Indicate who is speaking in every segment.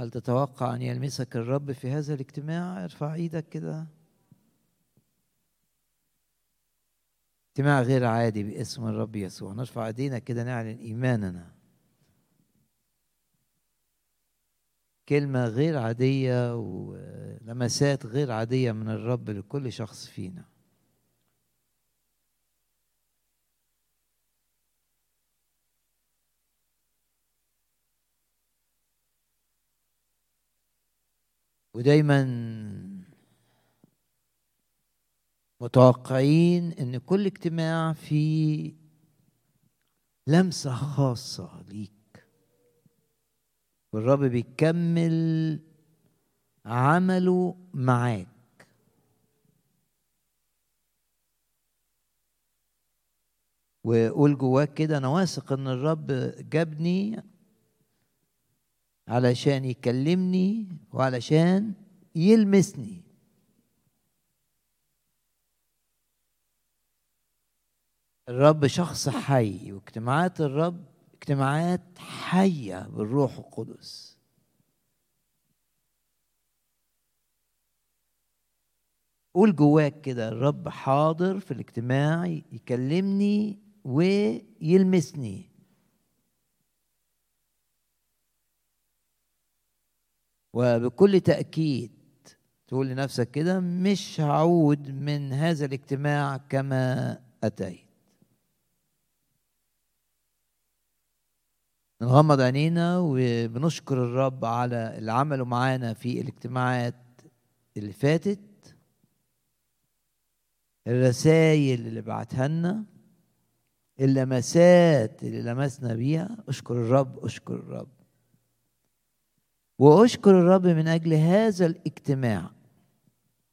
Speaker 1: هل تتوقع أن يلمسك الرب في هذا الاجتماع؟ ارفع إيدك كده. اجتماع غير عادي باسم الرب يسوع. نرفع إيدينا كده نعلن إيماننا. كلمة غير عادية ولمسات غير عادية من الرب لكل شخص فينا. ودايما متوقعين إن كل اجتماع فيه لمسة خاصة ليك. والرب بيكمل عمله معاك. وقول جواك كده أنا واثق إن الرب جابني علشان يكلمني وعلشان يلمسني. الرب شخص حي واجتماعات الرب اجتماعات حية بالروح القدس. قول جواك كده الرب حاضر في الاجتماع يكلمني ويلمسني. وبكل تأكيد تقول لنفسك كده مش هعود من هذا الاجتماع كما أتيت. نغمض عينينا وبنشكر الرب على اللي عمله معانا في الاجتماعات اللي فاتت. الرسائل اللي بعتها لنا اللمسات اللي لمسنا بيها. اشكر الرب اشكر الرب. وأشكر الرب من أجل هذا الاجتماع.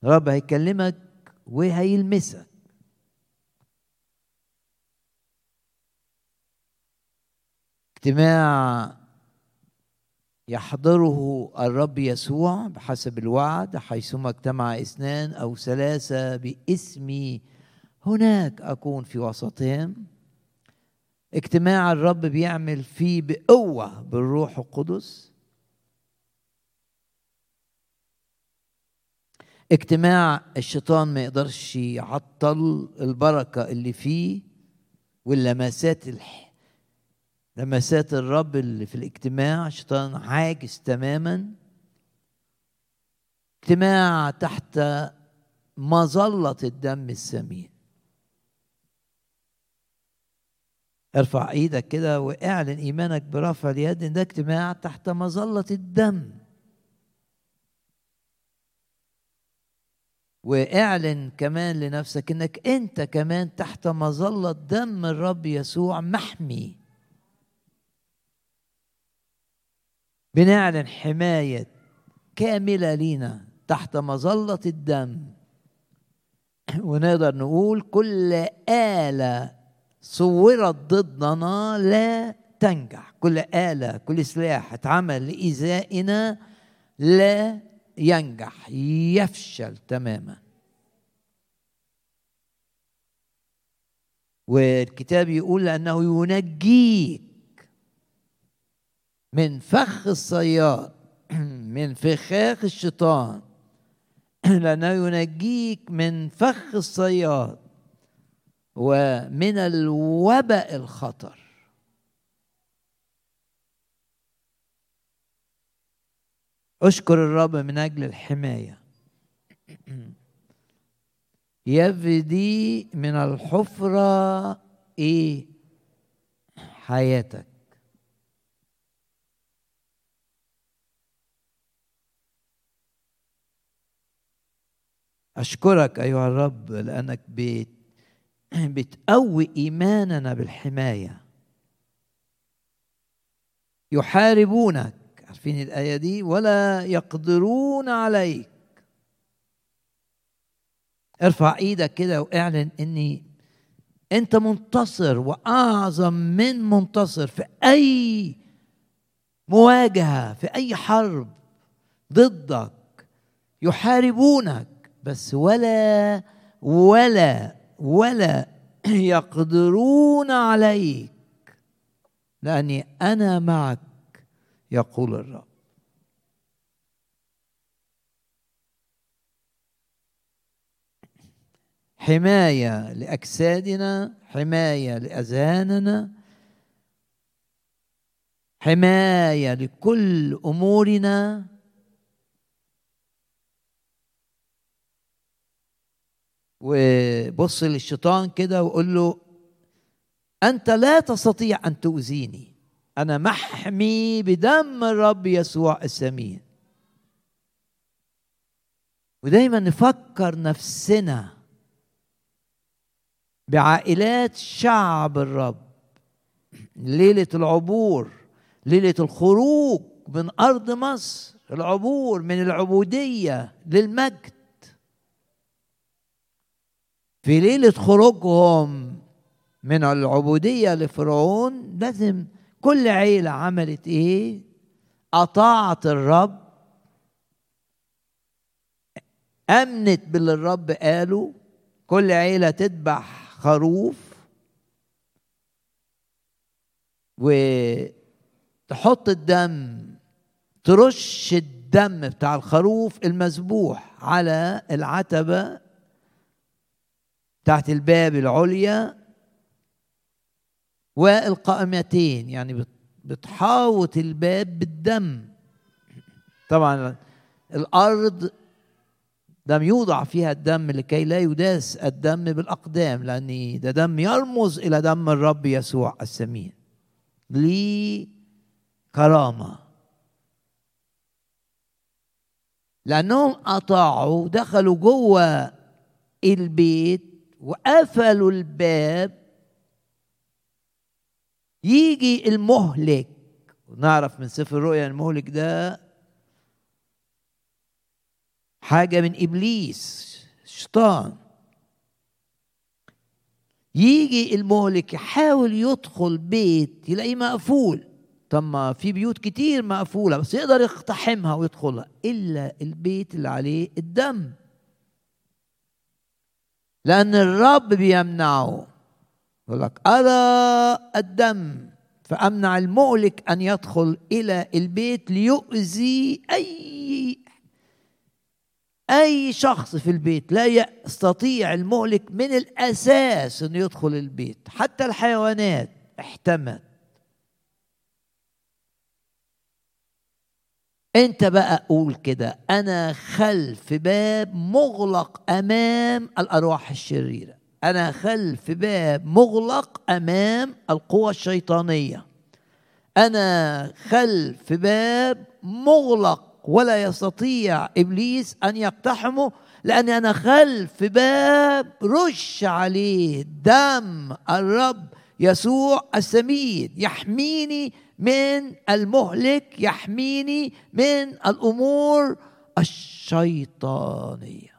Speaker 1: الرب هيكلمك وهيلمسك. اجتماع يحضره الرب يسوع بحسب الوعد حيثما اجتمع اثنان أو ثلاثة باسمي. هناك أكون في وسطهم. اجتماع الرب بيعمل فيه بقوة بالروح القدس. اجتماع الشيطان ما يقدرش يعطل البركة اللي فيه واللمسات الح... لمسات الرب اللي في الاجتماع. الشيطان عاجز تماما. اجتماع تحت مظلة الدم السمين. ارفع إيدك كده واعلن ايمانك برفع اليد إن ده اجتماع تحت مظلة الدم. واعلن كمان لنفسك إنك أنت كمان تحت مظلة دم الرب يسوع محمي. بنعلن حماية كاملة لينا تحت مظلة الدم. ونقدر نقول كل آلة صورت ضدنا لا تنجح. كل آلة كل سلاح اتعمل لإيذائنا لا ينجح يفشل تماما. والكتاب يقول لأنه ينجيك من فخ الصياد من فخاخ الشيطان. لأنه ينجيك من فخ الصياد ومن الوباء الخطر. أشكر الرب من أجل الحماية. يفدي من الحفرة إيه؟ حياتك. أشكرك أيها الرب لأنك بت بتقوي إيماننا بالحماية. يحاربونك. عارفين الآية دي؟ ولا يقدرون عليك. ارفع إيدك كده واعلن إني أنت منتصر وأعظم من منتصر في أي مواجهة في أي حرب ضدك يحاربونك. بس ولا ولا ولا يقدرون عليك. لأني أنا معك يقول الرب. حماية لأجسادنا حماية لأذهاننا حماية لكل أمورنا. وبص للشيطان كده وقول له أنت لا تستطيع أن تؤذيني. أنا محمي بدم الرب يسوع السمين. ودايما نفكر نفسنا بعائلات شعب الرب. ليلة العبور ليلة الخروج من أرض مصر العبور من العبودية للمجد. في ليلة خروجهم من العبودية لفرعون لازم كل عيلة عملت إيه؟ أطاعت الرب. أمنت باللي الرب قاله. كل عيلة تذبح خروف وتحط الدم ترش الدم بتاع الخروف المذبوح على العتبة تحت الباب العليا. والقائمتين يعني بتحاوط الباب بالدم. طبعا الأرض لم يوضع فيها الدم لكي لا يداس الدم بالأقدام لأن ده دم يرمز إلى دم الرب يسوع السمين ليه كرامة؟ لأنهم أطاعوا دخلوا جوه البيت وقفلوا الباب يجي المهلك. نعرف من سفر الرؤيا المهلك ده حاجة من إبليس شيطان. يجي المهلك يحاول يدخل بيت يلاقيه مقفول. طب ما في بيوت كتير مقفولة بس يقدر يقتحمها ويدخلها إلا البيت اللي عليه الدم. لأن الرب بيمنعه. يقول لك أرى الدم؟ فأمنع المؤلك أن يدخل إلى البيت ليؤذي أي أي شخص في البيت لا يستطيع المهلك من الأساس أن يدخل البيت حتى الحيوانات احتمت. أنت بقى قول كده أنا خلف باب مغلق أمام الأرواح الشريرة. أنا خلف باب مغلق أمام القوى الشيطانية. أنا خلف باب مغلق ولا يستطيع إبليس أن يقتحمه لأني أنا خلف باب رش عليه دم الرب يسوع السمين يحميني من المهلك يحميني من الأمور الشيطانية.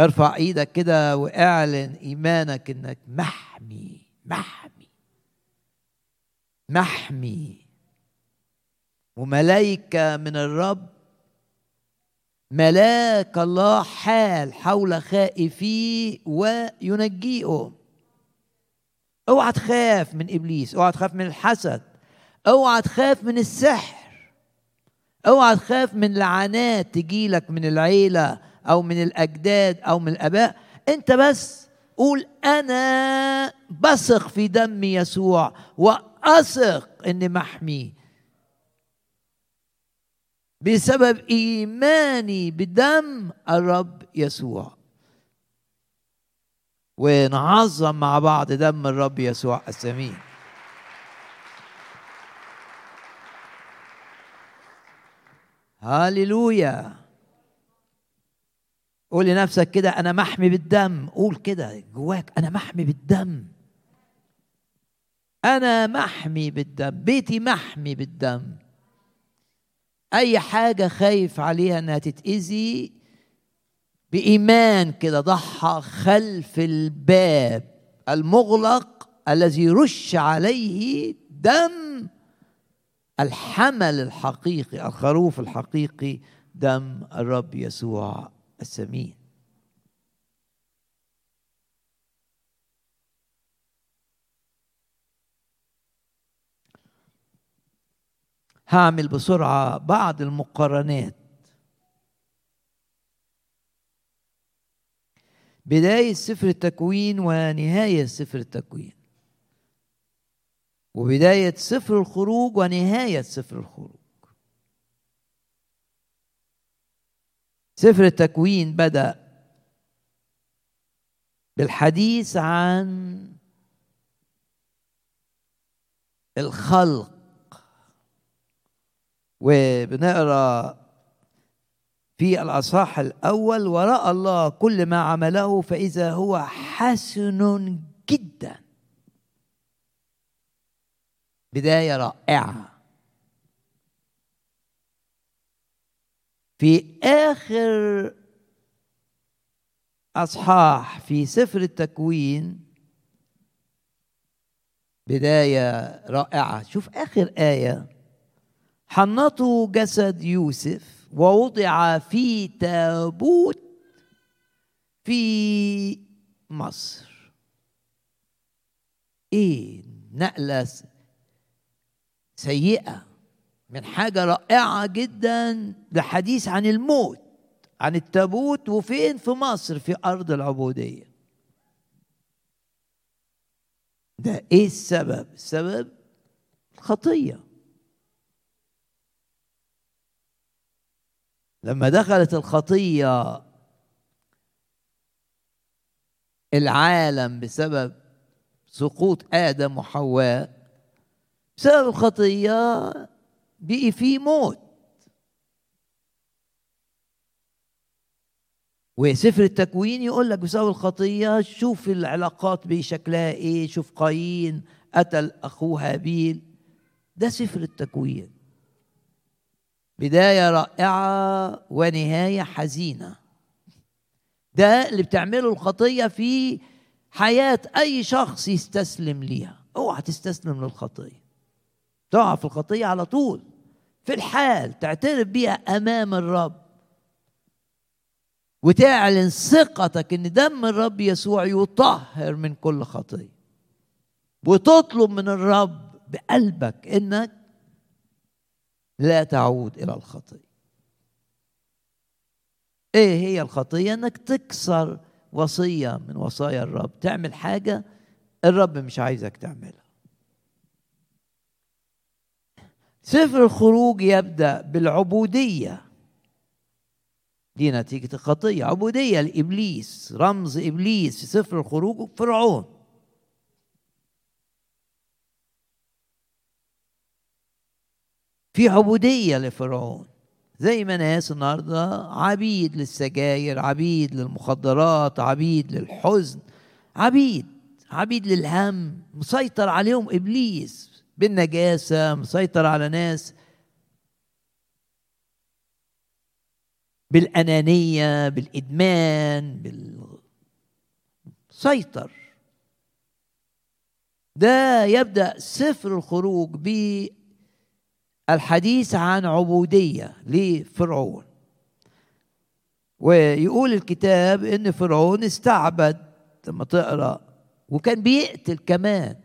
Speaker 1: ارفع إيدك كده واعلن ايمانك انك محمي محمي محمي. وملائكه من الرب ملاك الله حال حول خائفيه وينجيهم اوعى تخاف من إبليس اوعى تخاف من الحسد اوعى تخاف من السحر اوعى تخاف من لعنات تجيلك من العيلة. أو من الأجداد أو من الأباء أنت بس قول أنا بثق في دم يسوع وأثق اني محمي. بسبب إيماني بدم الرب يسوع. ونعظم مع بعض دم الرب يسوع السمين. هاليلويا. قول لنفسك كده أنا محمي بالدم. قول كده جواك أنا محمي بالدم. أنا محمي بالدم بيتي محمي بالدم. أي حاجة خايف عليها إنها تتأذي بإيمان كده ضحى خلف الباب المغلق الذي رش عليه دم الحمل الحقيقي الخروف الحقيقي دم الرب يسوع. السمين. هعمل بسرعة بعض المقارنات. بداية سفر التكوين ونهاية سفر التكوين. وبداية سفر الخروج ونهاية سفر الخروج. سفر التكوين بدأ بالحديث عن الخلق. وبنقرأ في الأصحاح الأول ورأى الله كل ما عمله فإذا هو حسن جدا. بداية رائعة. في آخر أصحاح في سفر التكوين بداية رائعة. شوف آخر آية. حنطوا جسد يوسف ووضع في تابوت في مصر. إيه نقلة سيئة. من حاجة رائعة جدا لحديث عن الموت عن التابوت وفين في مصر في أرض العبودية. ده إيه السبب؟ السبب الخطية. لما دخلت الخطية العالم بسبب سقوط آدم وحواء بسبب الخطية بقي فيه موت. وسفر التكوين يقول لك بسبب الخطية شوف العلاقات بشكلها إيه شوف قايين قتل أخوه هابيل. ده سفر التكوين. بداية رائعة ونهاية حزينة. ده اللي بتعمله الخطية في حياة أي شخص يستسلم ليها. أوعى تستسلم للخطية. تقع في الخطية على طول. في الحال تعترف بيها أمام الرب. وتعلن ثقتك إن دم الرب يسوع يطهر من كل خطية. وتطلب من الرب بقلبك إنك لا تعود إلى الخطية. إيه هي الخطية؟ إنك تكسر وصية من وصايا الرب. تعمل حاجة الرب مش عايزك تعملها. سفر الخروج يبدأ بالعبودية. دي نتيجة الخطية. عبودية لإبليس رمز إبليس في سفر الخروج فرعون. في عبودية لفرعون. زي ما ناس النهاردة عبيد للسجاير عبيد للمخدرات عبيد للحزن عبيد عبيد للهم مسيطر عليهم إبليس. بالنجاسة مسيطر على ناس. بالأنانية بالإدمان بالسيطر. ده يبدأ سفر الخروج بالحديث عن عبودية لفرعون. ويقول الكتاب إن فرعون استعبد لما تقرأ وكان بيقتل كمان.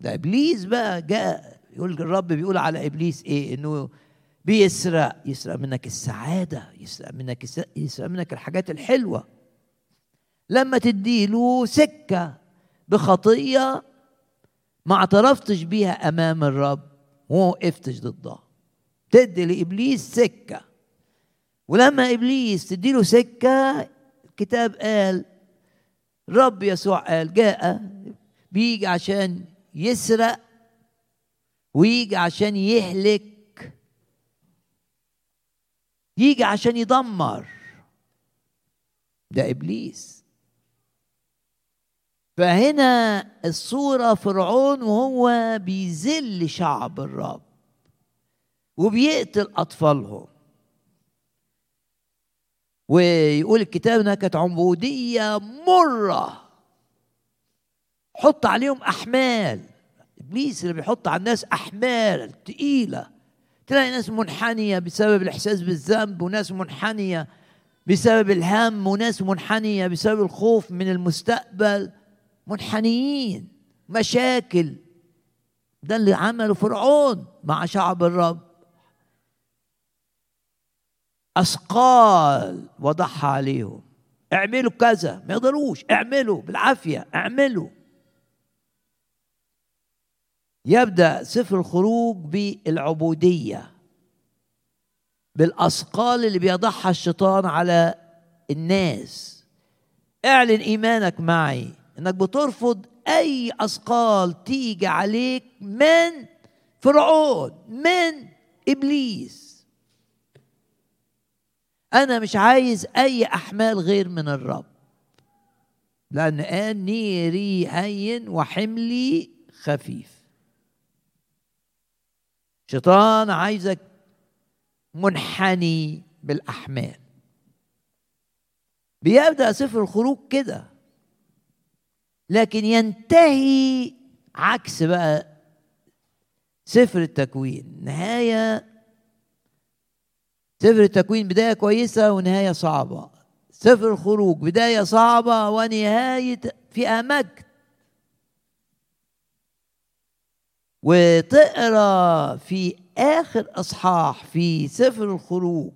Speaker 1: ده إبليس بقى جاء يقول الرب بيقول على إبليس إيه؟ إنه بيسرق يسرق منك السعادة يسرق منك يسرق منك الحاجات الحلوة. لما تديله سكة بخطية ما اعترفتش بيها أمام الرب وما وقفتش ضدها. تدي لإبليس سكة. ولما إبليس تديله سكة الكتاب قال رب يسوع قال جاء بيجي عشان يسرق ويجي عشان يهلك. يجي عشان يدمر. ده إبليس. فهنا الصورة فرعون وهو بيذل شعب الرب وبيقتل أطفالهم. ويقول الكتاب إنها كانت عبوديه مرة. حط عليهم أحمال. إبليس اللي بيحط على الناس احمال تقيلة. تلاقي ناس منحنية بسبب الإحساس بالذنب وناس منحنية بسبب الهم وناس منحنية بسبب الخوف من المستقبل. منحنيين. مشاكل. ده اللي عمله فرعون مع شعب الرب. أثقال وضعها عليهم. اعملوا كذا. ما يقدروش. اعملوا بالعافية. اعملوا. يبدأ سفر الخروج بالعبودية بالأثقال اللي بيضعها الشيطان على الناس. اعلن إيمانك معي إنك بترفض أي أثقال تيجي عليك من فرعون من إبليس. أنا مش عايز أي أحمال غير من الرب لأن قال نيري هين وحملي خفيف. شيطان عايزك منحني بالأحمال. بيبدأ سفر الخروج كده. لكن ينتهي عكس بقى سفر التكوين. نهاية سفر التكوين بداية كويسة ونهاية صعبة. سفر الخروج بداية صعبة ونهاية فيها مجد وتقرأ في آخر أصحاح في سفر الخروج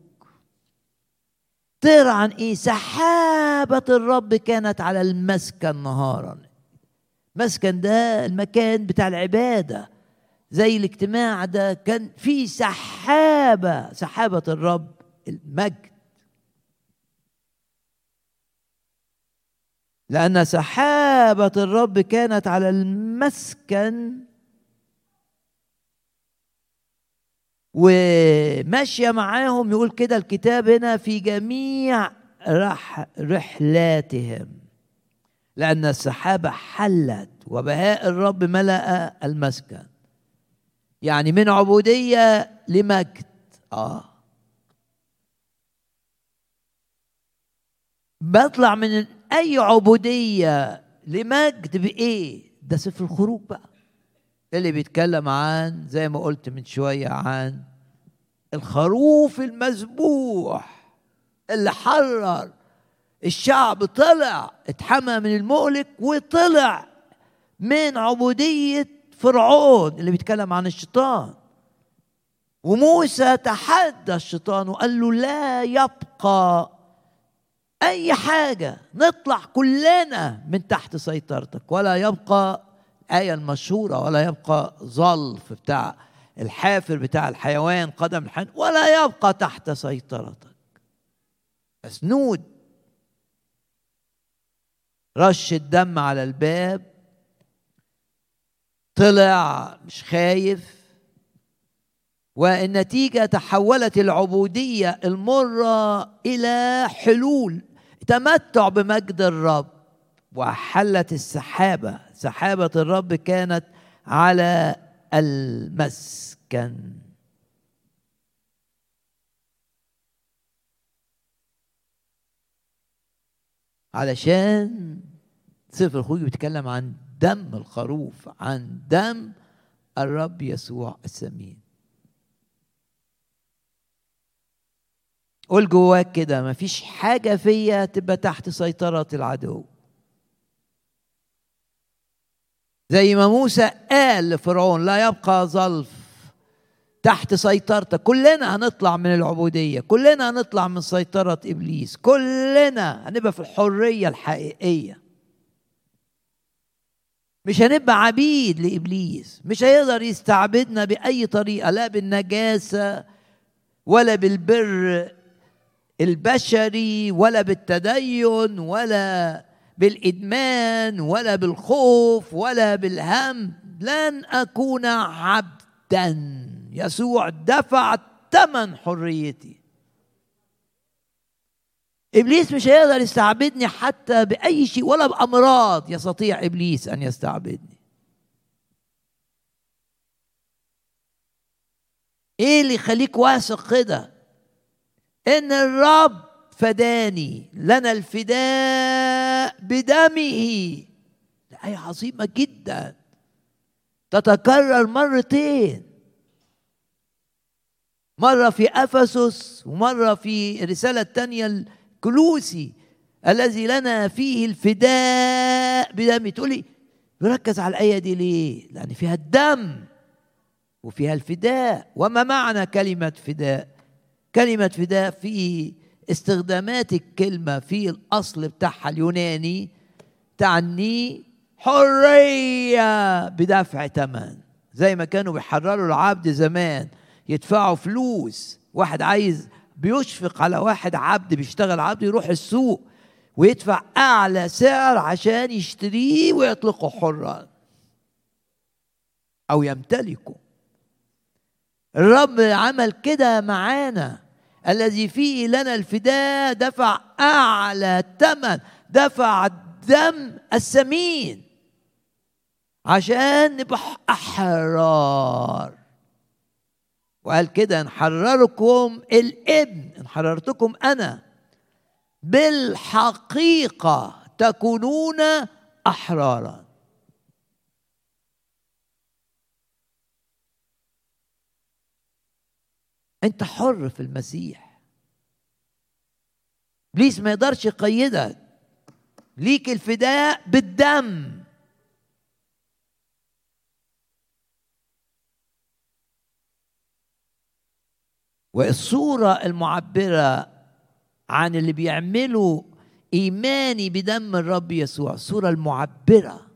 Speaker 1: تقرأ عن إيه؟ سحابة الرب كانت على المسكن نهارا. مسكن ده المكان بتاع العبادة. زي الاجتماع ده كان في سحابة سحابة الرب المجد. لأن سحابة الرب كانت على المسكن وماشية معاهم يقول كده الكتاب هنا في جميع رح رحلاتهم. لأن السحابة حلت وبهاء الرب ملأ المسكن يعني من عبودية لمجد. آه. بطلع من أي عبودية لمجد بإيه؟ ده سفر الخروج بقى. اللي بيتكلم عن زي ما قلت من شوية عن الخروف المذبوح اللي حرر. الشعب طلع اتحمى من المهلك وطلع من عبودية فرعون اللي بيتكلم عن الشيطان. وموسى تحدى الشيطان وقال له لا يبقى أي حاجة نطلع كلنا من تحت سيطرتك ولا يبقى الآية المشهورة ولا يبقى ظلف بتاع الحافر بتاع الحيوان قدم الحيوان ولا يبقى تحت سيطرتك. مسنود رش الدم على الباب. طلع مش خايف. والنتيجة تحولت العبودية المرة إلى حلول تمتع بمجد الرب وحلت السحابة. سحابة الرب كانت على المسكن. علشان سفر الخروج بيتكلم عن دم الخروف عن دم الرب يسوع السمين. قول جواك كده مفيش حاجة فيا تبقى تحت سيطرة العدو. زي ما موسى قال لفرعون لا يبقى ظلف تحت سيطرتك. كلنا هنطلع من العبودية كلنا هنطلع من سيطرة إبليس كلنا هنبقى في الحرية الحقيقية. مش هنبقى عبيد لإبليس مش هيقدر يستعبدنا بأي طريقة لا بالنجاسة ولا بالبر البشري ولا بالتدين ولا بالإدمان ولا بالخوف ولا بالهم لن أكون عبدا. يسوع دفع ثمن حريتي. إبليس مش هيقدر يستعبدني حتى بأي شيء ولا بأمراض. يستطيع إبليس أن يستعبدني. إيه اللي يخليك واثق كده؟ إن الرب فداني لنا الفداء. بدمه. آية عظيمة جدا. تتكرر مرتين. مرة في أفسس ومرة في الرسالة الثانية الكلوسي الذي لنا فيه الفداء بدمه. تقولي بركز على الآية دي ليه؟ لأن فيها الدم وفيها الفداء. وما معنى كلمة فداء؟ كلمة فداء في استخدامات الكلمة في الأصل بتاعها اليوناني تعني حرية بدفع ثمن زي ما كانوا بيحرروا العبد زمان يدفعوا فلوس. واحد عايز بيشفق على واحد عبد بيشتغل عبد يروح السوق ويدفع أعلى سعر عشان يشتريه ويطلقه حرا. أو يمتلكه. الرب عمل كده معانا. الذي فيه لنا الفداء دفع أعلى ثمن دفع الدم الثمين عشان نبقى أحرار. وقال كده نحرركم الإبن ان حررتكم أنا. بالحقيقة تكونون أحرارا. انت حر في المسيح. ابليس ما يقدرش يقيدك. ليك الفداء بالدم. والصورة المعبرة عن اللي بيعملوا إيماني بدم الرب يسوع الصورة المعبرة.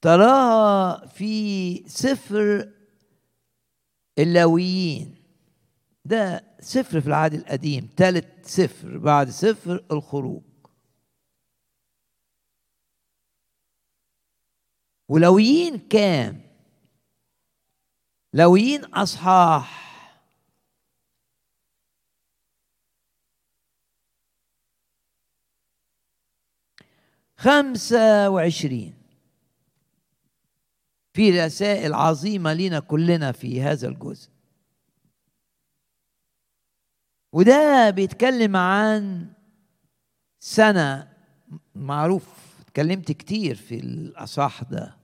Speaker 1: تراها في سفر اللاويين. ده سفر في العهد القديم ثالث سفر بعد سفر الخروج. ولويين كام؟ لويين أصحاح. خمسة وعشرين. في رسائل عظيمة لنا كلنا في هذا الجزء. وده بيتكلم عن سنة معروف اتكلمت كتير في الأصح ده.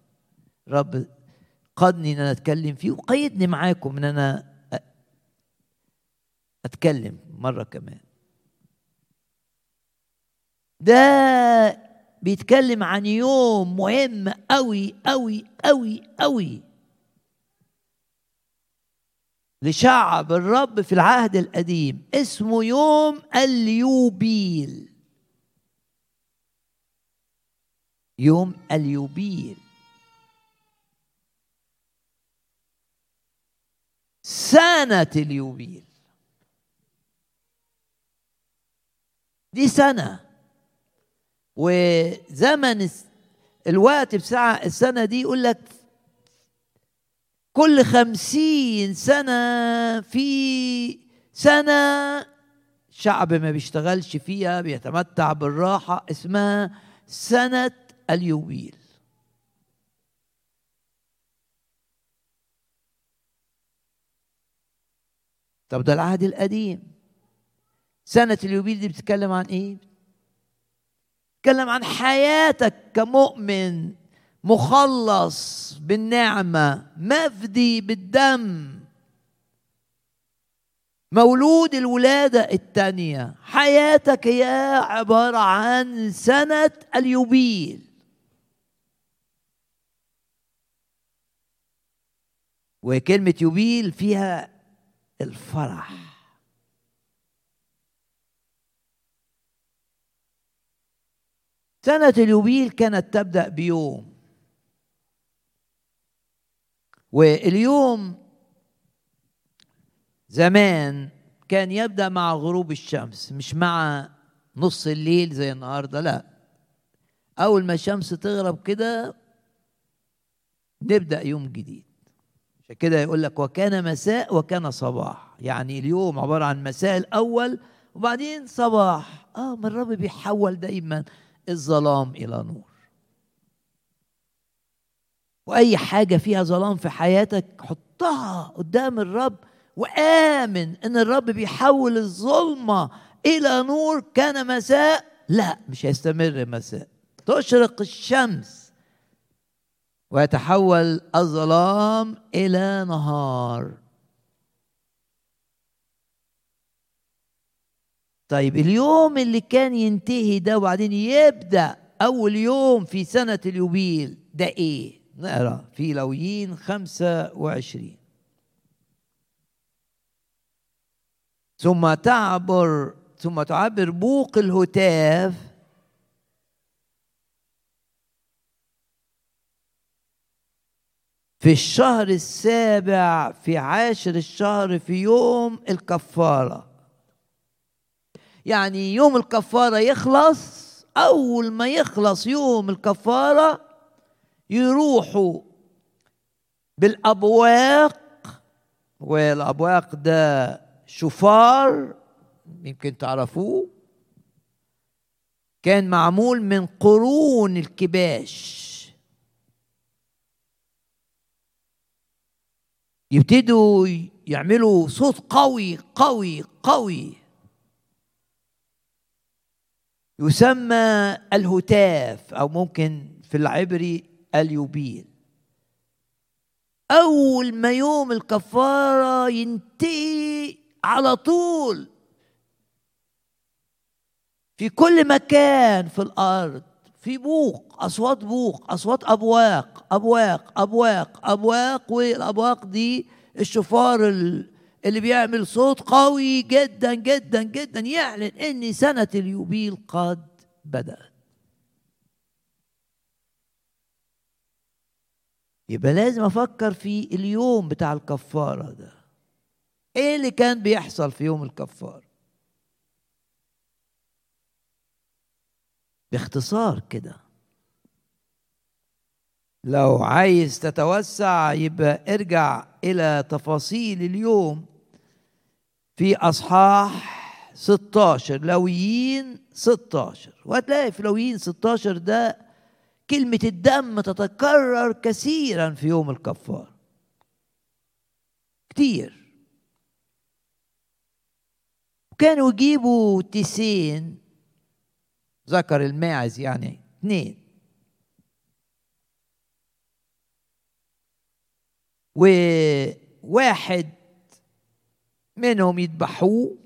Speaker 1: رب قادني إن أنا أتكلم فيه وقيدني معاكم إن أنا أتكلم مرة كمان. ده بيتكلم عن يوم مهم قوي قوي قوي قوي لشعب الرب في العهد القديم اسمه يوم اليوبيل. يوم اليوبيل. سنة اليوبيل. دي سنة. وزمن الوقت بساعة السنة دي يقول لك كل خمسين سنة في سنة شعب ما بيشتغلش فيها بيتمتع بالراحة اسمها سنة اليوبيل طب ده العهد القديم سنة اليوبيل دي بتتكلم عن إيه؟ بتتكلم عن حياتك كمؤمن مخلص بالنعمة مفدي بالدم. مولود الولادة الثانية حياتك هي عبارة عن سنة اليوبيل. وكلمة يوبيل فيها الفرح. سنة اليوبيل كانت تبدأ بيوم. واليوم زمان كان يبدأ مع غروب الشمس مش مع نص الليل زي النهاردة لا. أول ما الشمس تغرب كده نبدأ يوم جديد. عشان كده يقول لك وكان مساء وكان صباح. يعني اليوم عبارة عن مساء الأول وبعدين صباح. آه ما الرب بيحول دايما. الظلام إلى نور. وأي حاجة فيها ظلام في حياتك حطها قدام الرب وآمن إن الرب بيحول الظلمة إلى نور. كان مساء؟ لا مش هيستمر مساء. تشرق الشمس ويتحول الظلام إلى نهار. طيب اليوم اللي كان ينتهي ده وبعدين يبدأ أول يوم في سنة اليوبيل ده إيه؟ نقرأ في لويين خمسة وعشرين. ثم تعبر ثم تعبر بوق الهتاف. في الشهر السابع في عاشر الشهر في يوم الكفارة. يعني يوم الكفارة يخلص أول ما يخلص يوم الكفارة يروحوا بالأبواق. والأبواق ده شفار يمكن تعرفوه. كان معمول من قرون الكباش. يبتدوا يعملوا صوت قوي قوي قوي. يسمى الهتاف أو ممكن في العبري اليوبيل. أول ما يوم الكفارة ينتهي على طول في كل مكان في الأرض في بوق أصوات بوق أصوات أبواق أبواق أبواق أبواق والأبواق دي الشفار اللي بيعمل صوت قوي جدا جدا جدا يعلن إن سنة اليوبيل قد بدأت. يبقى لازم أفكر في اليوم بتاع الكفارة ده. إيه اللي كان بيحصل في يوم الكفارة؟ باختصار كده. لو عايز تتوسع يبقى ارجع إلى تفاصيل اليوم في أصحاح 16 لويين 16 وهتلاقي في لويين 16 ده كلمة الدم تتكرر كثيرا في يوم الكفار. كتير. وكانوا يجيبوا تيسين ذكر الماعز يعني اثنين وواحد منهم يذبحوه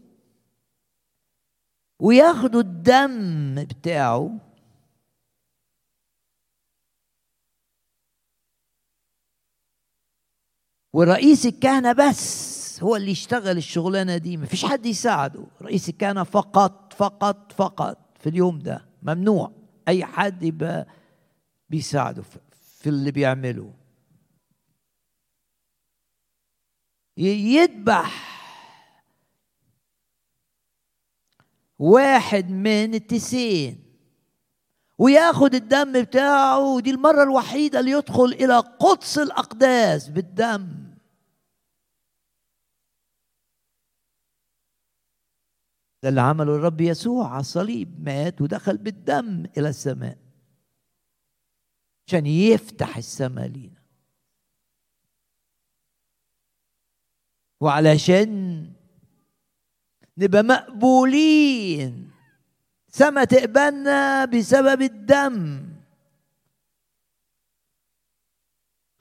Speaker 1: وياخدوا الدم بتاعه. ورئيس الكهنة بس هو اللي يشتغل الشغلانة دي مفيش حد يساعده. رئيس الكهنة فقط فقط فقط في اليوم ده ممنوع أي حد يبقى بيساعده في اللي بيعمله. يذبح واحد من التسين وياخد الدم بتاعه ودي المرة الوحيدة اللي يدخل إلى قدس الأقداس بالدم. ده اللي عمله الرب يسوع على الصليب مات ودخل بالدم إلى السماء عشان يفتح السماء لينا. وعلشان نبقى مقبولين. سما تقبلنا بسبب الدم.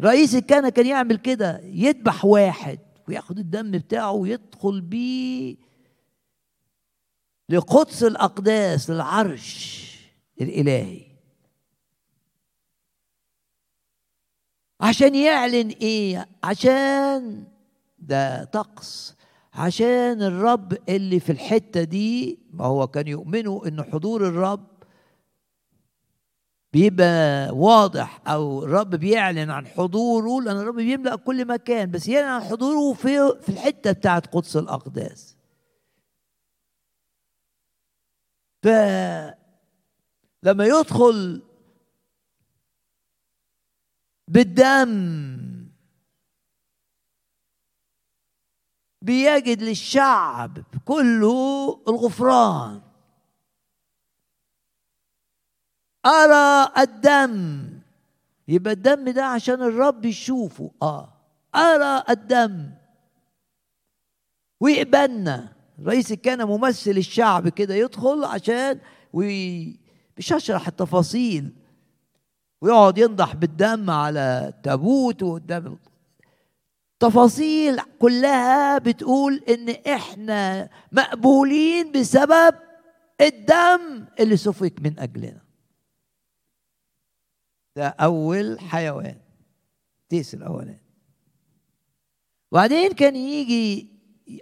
Speaker 1: رئيس الكهنة كان يعمل كده يذبح واحد وياخد الدم بتاعه ويدخل بيه لقدس الأقداس للعرش الإلهي. عشان يعلن إيه؟ عشان ده طقس. عشان الرب اللي في الحتة دي ما هو كان يؤمنوا إن حضور الرب بيبقى واضح أو الرب بيعلن عن حضوره لأن الرب بيملأ كل مكان بس يعلن عن حضوره في في الحتة بتاعت قدس الأقداس. فلما يدخل بالدم بيجد للشعب كله الغفران. أرى الدم يبقى الدم ده عشان الرب يشوفه. آه. أرى الدم. ويقبلنا. رئيس كان ممثل الشعب كده يدخل عشان وي... مش هشرح التفاصيل. ويقعد ينضح بالدم على تابوت وقدام تفاصيل كلها بتقول إن إحنا مقبولين بسبب الدم اللي سفك من أجلنا. ده أول حيوان تيس الأولاني. وبعدين كان يجي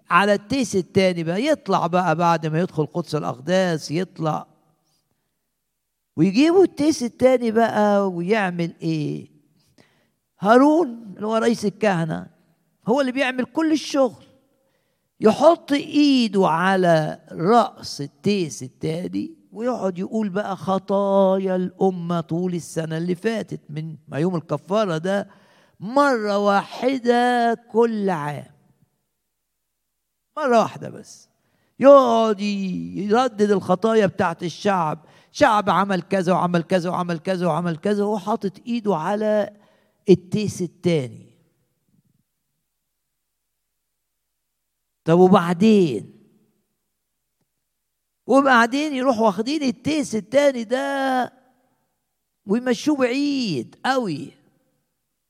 Speaker 1: على التيس التاني بقى يطلع بقى بعد ما يدخل قدس الأقداس يطلع. ويجيبوا التيس التاني بقى ويعمل إيه؟ هارون اللي هو رئيس الكهنة هو اللي بيعمل كل الشغل. يحط إيده على رأس التيس التاني ويقعد يقول بقى خطايا الأمة طول السنة اللي فاتت من ما يوم الكفارة ده مرة واحدة كل عام. مرة واحدة بس. يقعد يردد الخطايا بتاعت الشعب. شعب عمل كذا وعمل كذا وعمل كذا وعمل كذا وهو حاطط إيده على التيس التاني. طب وبعدين؟ وبعدين يروحوا واخدين التيس التاني ده ويمشوه بعيد قوي.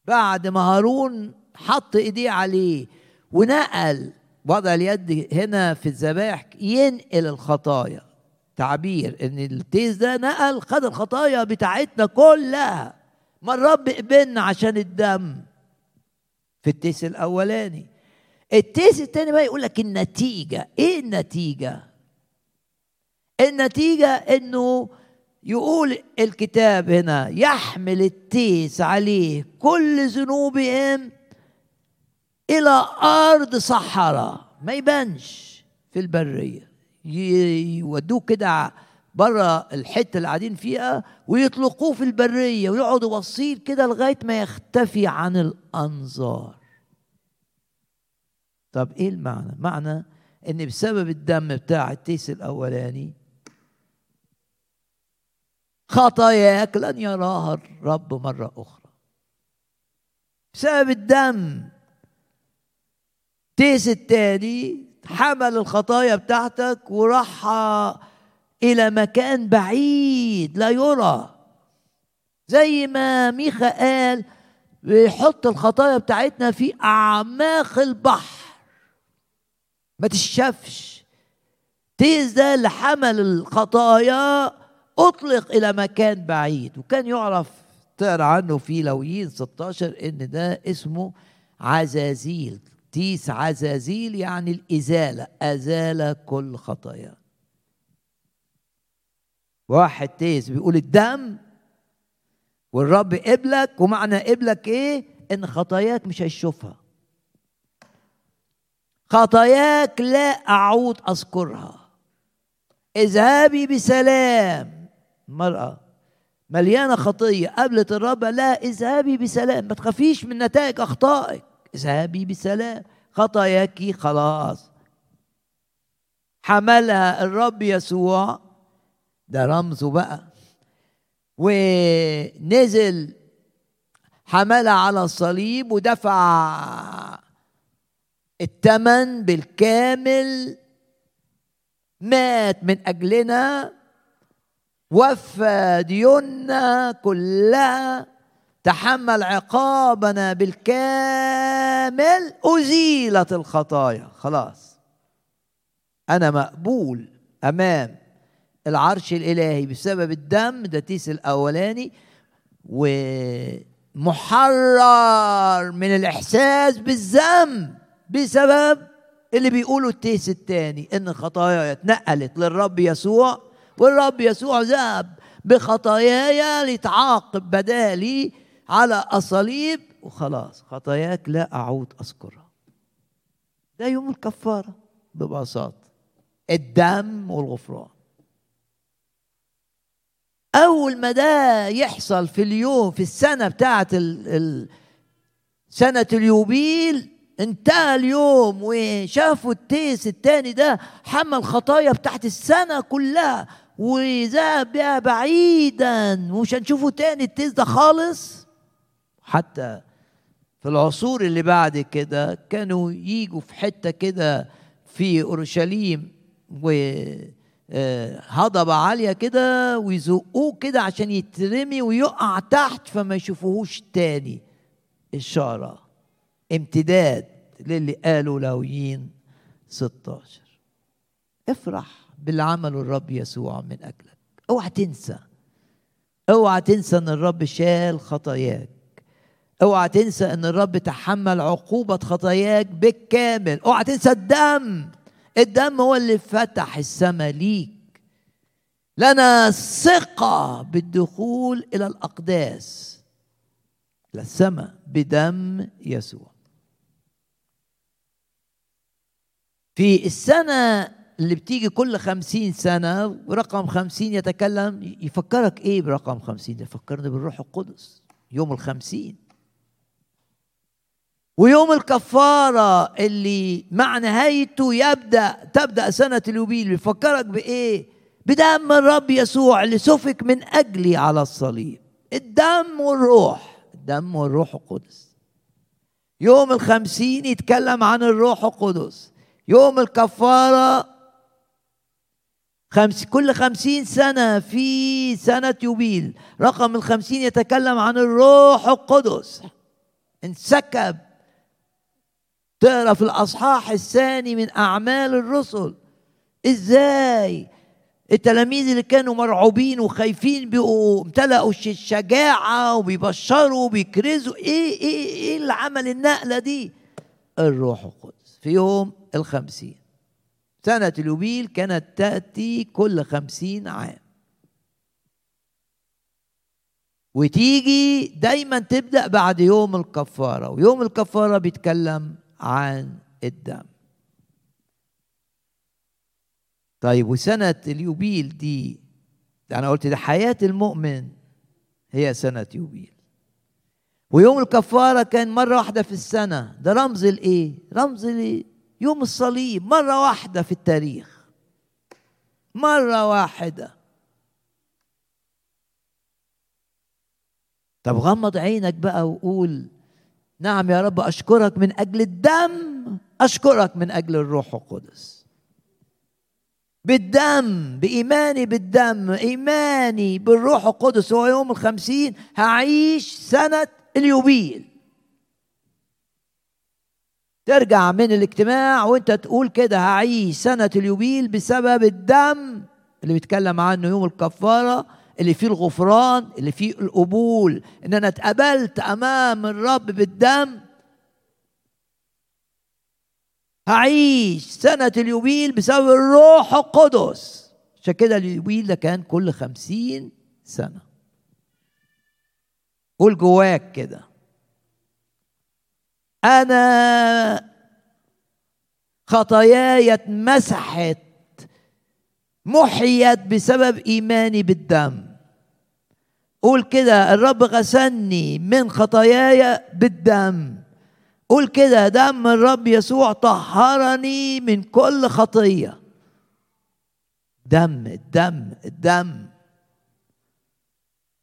Speaker 1: بعد ما هارون حط ايديه عليه ونقل وضع اليد هنا في الذبائح ينقل الخطايا. تعبير إن التيس ده نقل خد الخطايا بتاعتنا كلها. ما الرب قبلنا عشان الدم في التيس الأولاني. التيس التاني بقى يقول لك النتيجة. إيه النتيجة؟ النتيجة إنه يقول الكتاب هنا يحمل التيس عليه كل ذنوبهم إلى أرض صحراء. ما يبانش في البرية. يودوه كده بره الحتة اللي قاعدين فيها ويطلقوه في البرية ويقعدوا بصير كده لغاية ما يختفي عن الأنظار. طب إيه المعنى؟ معنى إن بسبب الدم بتاع التيس الأولاني خطاياك لن يراها الرب مرة أخرى. بسبب الدم تيس التاني حمل الخطايا بتاعتك وراح إلى مكان بعيد لا يرى. زي ما ميخا قال بيحط الخطايا بتاعتنا في أعماق البحر. ما تشافش. تيس ده اللي حمل الخطايا أطلق إلى مكان بعيد. وكان يعرف تقرا عنه في لويين 16 إن ده اسمه عزازيل. تيس عزازيل يعني الإزالة. أزال كل خطايا. واحد تيس بيقول الدم والرب قبلك. ومعنى قبلك إيه؟ إن خطاياك مش هيشوفها. خطاياك لا أعود أذكرها. اذهبي بسلام. المراه مليانة خطية. قبلت الرب لا اذهبي بسلام. ما تخافيش من نتائج أخطائك. اذهبي بسلام. خطاياك خلاص. حملها الرب يسوع. ده رمزه بقى. ونزل حملها على الصليب ودفع الثمن بالكامل مات من أجلنا وفى ديوننا كلها تحمل عقابنا بالكامل أزيلت الخطايا. خلاص. أنا مقبول أمام العرش الإلهي بسبب الدم ده تيس الأولاني ومحرر من الإحساس بالذنب. بسبب اللي بيقولوا التيس الثاني إن خطايا اتنقلت للرب يسوع والرب يسوع ذهب بخطاياي ليتعاقب بدالي على الصليب وخلاص خطاياك لا أعود أذكرها. ده يوم الكفارة ببساطة الدم والغفران. أول ما ده يحصل في اليوم في السنة بتاعة سنة اليوبيل انتهى اليوم وشافوا التيس التاني ده حمل خطايا بتاعت السنة كلها وذهب بها بعيدا. ومش هنشوفه تاني التيس ده خالص؟ حتى في العصور اللي بعد كده كانوا يجوا في حتة كده في أورشليم و آه، هضبة عالية كده ويزقوه كده عشان يترمي ويقع تحت فما يشوفوهوش تاني. إشارة امتداد للي قالوا لاويين 16 افرح باللي عمله الرب يسوع من أجلك. أوعى تنسى. أوعى تنسى إن الرب شال خطاياك. أوعى تنسى إن الرب تحمل عقوبة خطاياك بالكامل. أوعى تنسى الدم. الدم هو اللي فتح السماء ليك. لنا ثقة بالدخول إلى الأقداس. إلى السماء بدم يسوع. في السنة اللي بتيجي كل خمسين سنة ورقم خمسين يتكلم يفكرك إيه برقم خمسين؟ يفكرني بالروح القدس يوم الخمسين. ويوم الكفارة اللي مع نهايته يبدأ تبدأ سنة اليوبيل بيفكرك بإيه؟ بدم الرب يسوع اللي سفك من أجلي على الصليب. الدم والروح الدم والروح القدس. يوم الخمسين يتكلم عن الروح القدس. يوم الكفارة خمس كل خمسين سنة في سنة يوبيل. رقم الخمسين يتكلم عن الروح القدس. انسكب. تقرا في الأصحاح الثاني من أعمال الرسل. إزاي؟ التلاميذ اللي كانوا مرعوبين وخايفين بقوا امتلأوا الشجاعة وبيبشروا وبيكرزوا. إيه إيه إيه اللي عمل النقلة دي؟ الروح القدس. في يوم الخمسين. سنة اليوبيل كانت تأتي كل خمسين عام. وتيجي دايما تبدأ بعد يوم الكفارة ويوم الكفارة بيتكلم عن الدم. طيب وسنة اليوبيل دي أنا قلت ده حياة المؤمن هي سنة يوبيل ويوم الكفارة كان مرة واحدة في السنة ده رمز الإيه؟ رمز يوم الصليب مرة واحدة في التاريخ. مرة واحدة. طب غمض عينك بقى وقول نعم يا رب أشكرك من أجل الدم أشكرك من أجل الروح القدس. بالدم بإيماني بالدم إيماني بالروح القدس هو يوم الخمسين هعيش سنة اليوبيل. ترجع من الاجتماع وانت تقول كده هعيش سنة اليوبيل بسبب الدم اللي بيتكلم عنه يوم الكفارة اللي فيه الغفران اللي فيه القبول إن أنا اتقبلت أمام الرب بالدم. هعيش سنة اليوبيل بسبب الروح القدس. عشان كده اليوبيل ده كان كل خمسين سنة. قول جواك كده. أنا خطاياي اتمسحت محيت بسبب إيماني بالدم. قول كده الرب غسلني من خطاياي بالدم. قول كده دم الرب يسوع طهرني من كل خطية. دم الدم الدم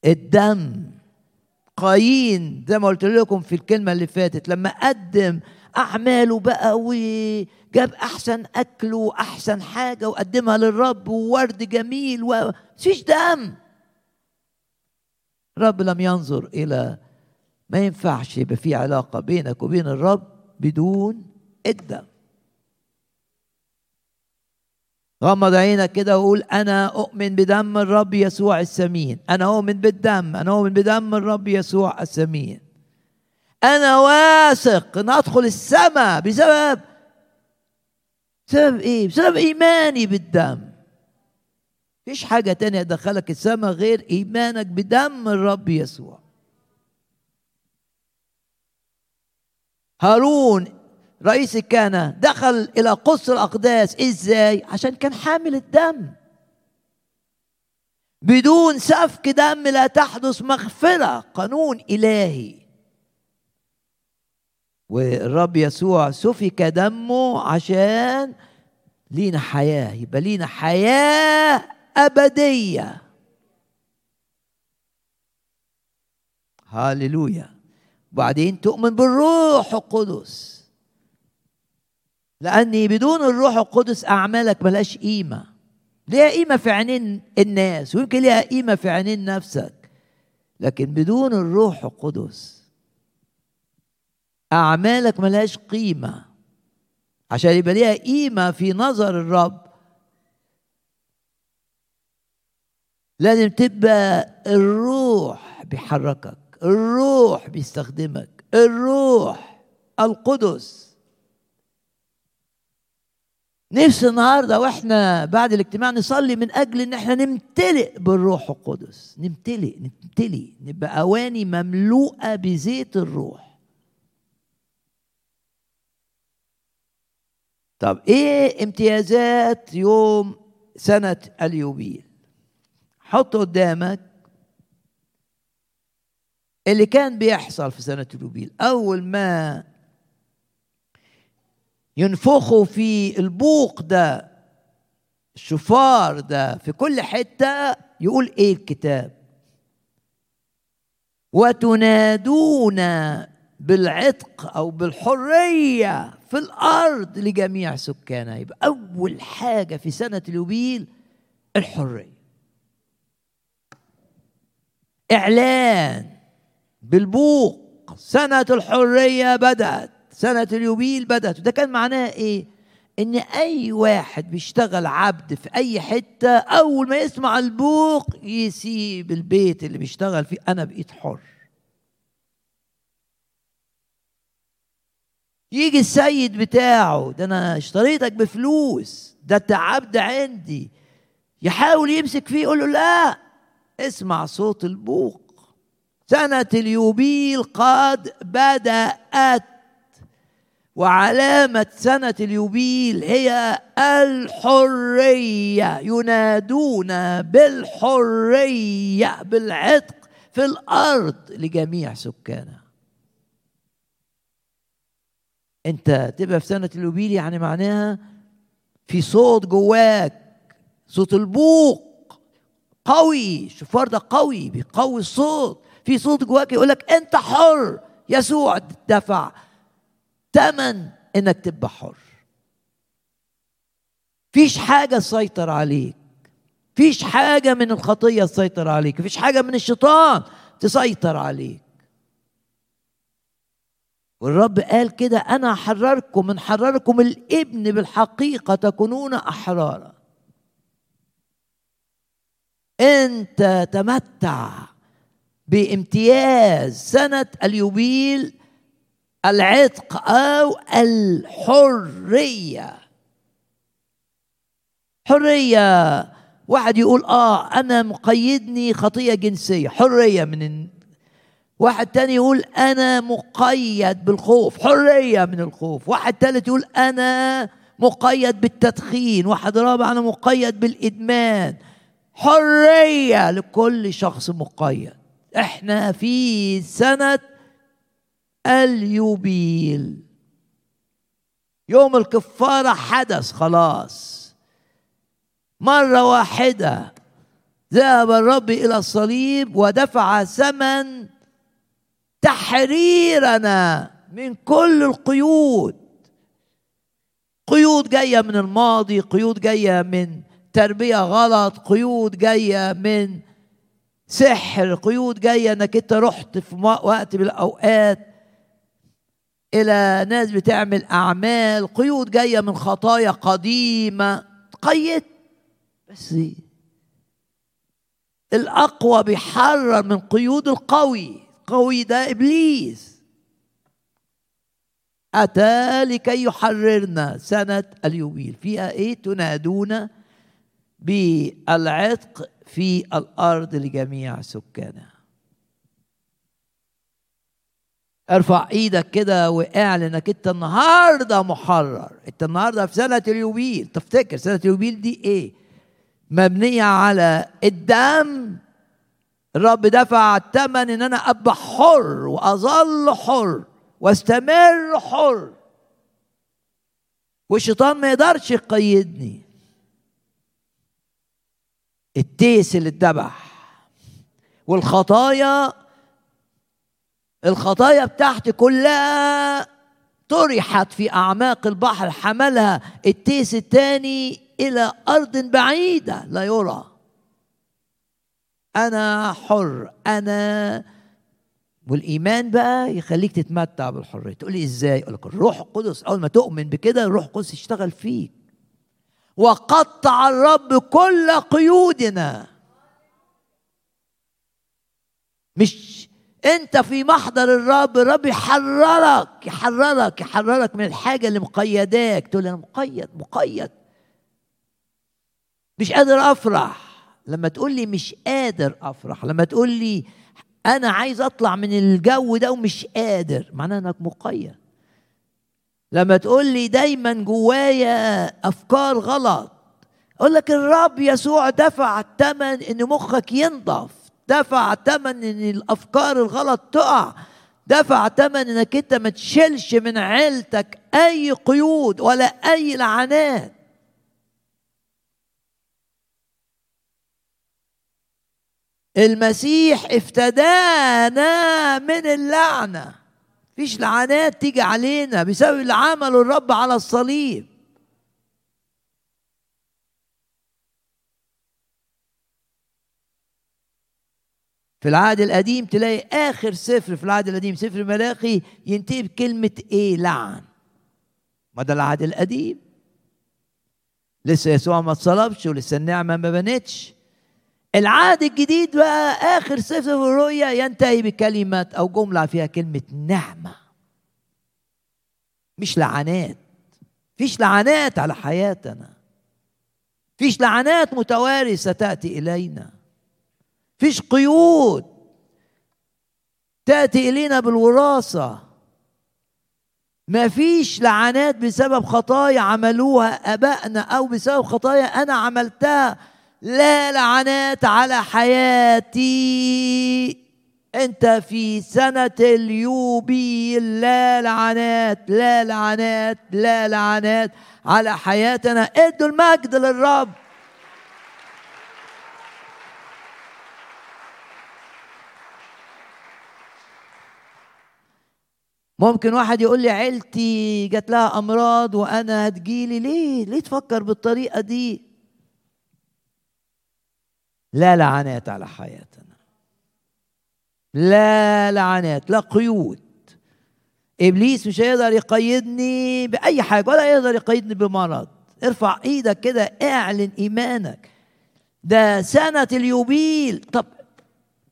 Speaker 1: الدم. قايين زي ما قلت لكم في الكلمة اللي فاتت. لما قدم أعماله بقى وجاب أحسن أكل وأحسن حاجة وقدمها للرب وورد جميل ومفيش دم. الرب لم ينظر إلى ما ينفعش يبقى في علاقة بينك وبين الرب بدون الدم. غمض عينك كده وقول أنا أؤمن بدم الرب يسوع السمين. أنا أؤمن بالدم أنا أؤمن بدم الرب يسوع السمين. أنا واثق إن أدخل السماء. بسبب بسبب إيه؟ بسبب إيماني بالدم. مفيش حاجة تانية تدخلك السماء غير إيمانك بدم الرب يسوع. هارون رئيس الكهنة دخل إلى قدس الأقداس. إزاي؟ عشان كان حامل الدم. بدون سفك دم لا تحدث مغفرة قانون إلهي. والرب يسوع سفك دمه عشان لينا حياة يبقى لينا حياة أبدية. هاليلويا وبعدين تؤمن بالروح القدس. لأني بدون الروح القدس أعمالك ملهاش قيمة. ليها قيمة في عينين الناس ويمكن ليها قيمة في عينين نفسك. لكن بدون الروح القدس أعمالك ملهاش قيمة. عشان يبقى ليها قيمة في نظر الرب لازم تبقى الروح بيحركك الروح بيستخدمك الروح القدس. نفسي النهارده وإحنا بعد الاجتماع نصلي من أجل إن إحنا نمتلئ بالروح القدس. نمتلئ نمتلئ نبقى أواني مملوءة بزيت الروح. طب إيه امتيازات يوم سنة اليوبيل؟ حط قدامك اللي كان بيحصل في سنة اليوبيل. أول ما ينفخوا في البوق ده الشفار ده في كل حتة يقول إيه الكتاب؟ وتنادون بالعتق أو بالحرية في الأرض لجميع سكانها. يبقى أول حاجة في سنة اليوبيل الحرية. إعلان بالبوق سنة الحرية بدأت. سنة اليوبيل بدأت. وده كان معناها إيه؟ إن أي واحد بيشتغل عبد في أي حتة أول ما يسمع البوق يسيب البيت اللي بيشتغل فيه. أنا بقيت حر. يجي السيد بتاعه ده أنا اشتريتك بفلوس ده أنت عبد عندي. يحاول يمسك فيه يقول له لا اسمع صوت البوق. سنة اليوبيل قد بدأت وعلامة سنة اليوبيل هي الحرية. ينادون بالحرية بالعتق في الأرض لجميع سكانها. أنت تبقى في سنة اليوبيل يعني معناها في صوت جواك صوت البوق قوي الشفار ده قوي بيقوي الصوت. في صوت جواك يقول لك أنت حر يسوع دفع تمن إنك تبقى حر. فيش حاجة تسيطر عليك. فيش حاجة من الخطية تسيطر عليك. فيش حاجة من الشيطان تسيطر عليك. والرب قال كده أنا أحرركم من حرركم الإبن بالحقيقة تكونون أحرارا. أنت تمتع بامتياز سنة اليوبيل العتق أو الحرية. حرية واحد يقول آه أنا مقيدني خطية جنسية. حرية من واحد تاني يقول أنا مقيد بالخوف. حرية من الخوف. واحد تالت يقول أنا مقيد بالتدخين. واحد رابع أنا مقيد بالإدمان. حرية لكل شخص مقيد. إحنا في سنة اليوبيل. يوم الكفارة حدث خلاص. مرة واحدة ذهب الرب إلى الصليب ودفع ثمن تحريرنا من كل القيود. قيود جاية من الماضي قيود جاية من تربية غلط قيود جاية من سحر قيود جاية إنك أنت رحت في وقت من الأوقات إلى ناس بتعمل أعمال قيود جاية من خطايا قديمة. قيد بس الأقوى بيحرر من قيود القوي. القوي ده إبليس. أتى لكي يحررنا. سنة اليوبيل. فيها إيه تنادون بالعتق في الأرض لجميع سكانها. ارفع إيدك كده واعلن انك انت النهارده محرر. انت النهارده في سنة اليوبيل. تفتكر سنة اليوبيل دي إيه؟ مبنية على الدم. الرب دفع الثمن ان أنا ابقى حر واظل حر واستمر حر. والشيطان ما يقدرش يقيدني. التيس اللي اتذبح. والخطايا الخطايا بتاعتي كلها طرحت في أعماق البحر حملها التيس الثاني إلى أرض بعيدة لا يرى. أنا حر أنا والإيمان بقى يخليك تتمتع بالحرية. تقولي إزاي؟ أقول لك الروح القدس أول ما تؤمن بكده الروح القدس يشتغل فيك. وقطع الرب كل قيودنا. مش انت في محضر الرب الرب يحررك يحررك يحررك من الحاجة اللي مقيداك. تقول أنا مقيد مقيد. مش قادر أفرح. لما تقول لي مش قادر أفرح لما تقول لي أنا عايز أطلع من الجو ده ومش قادر معناه إنك مقيد. لما تقول لي دايما جوايا أفكار غلط أقول لك الرب يسوع دفع الثمن إن مخك ينضف. دفع ثمن إن الأفكار الغلط تقع. دفع ثمن إنك أنت ما تشيلش من عيلتك أي قيود ولا أي لعنات. المسيح افتدانا من اللعنة. فيش لعنات تيجي علينا بسبب اللي عمله الرب على الصليب. في العهد القديم تلاقي آخر سفر في العهد القديم سفر ملاخي ينتهي بكلمة إيه لعن ما ده العهد القديم. لسه يسوع ما اتصلبش ولسه النعمة ما بنتش. العهد الجديد بقى آخر سفر الرؤيا ينتهي بكلمه أو جملة فيها كلمة نعمة. مش لعنات. فيش لعنات على حياتنا. فيش لعنات متوارثة تأتي إلينا. فيش قيود. تأتي إلينا بالوراثة. ما فيش لعنات بسبب خطايا عملوها أبائنا أو بسبب خطايا أنا عملتها. لا لعنات على حياتي. أنت في سنة اليوبيل. لا لعنات لا لعنات لا لعنات على حياتنا. ادوا المجد للرب. ممكن واحد يقول لي عيلتي جات لها أمراض وأنا هتجيلي ليه؟ ليه تفكر بالطريقة دي؟ لا لعنات على حياتنا. لا لعنات لا قيود. إبليس مش هيقدر يقيدني بأي حاجة ولا يقدر يقيدني بمرض. ارفع إيدك كده اعلن إيمانك. ده سنة اليوبيل. طب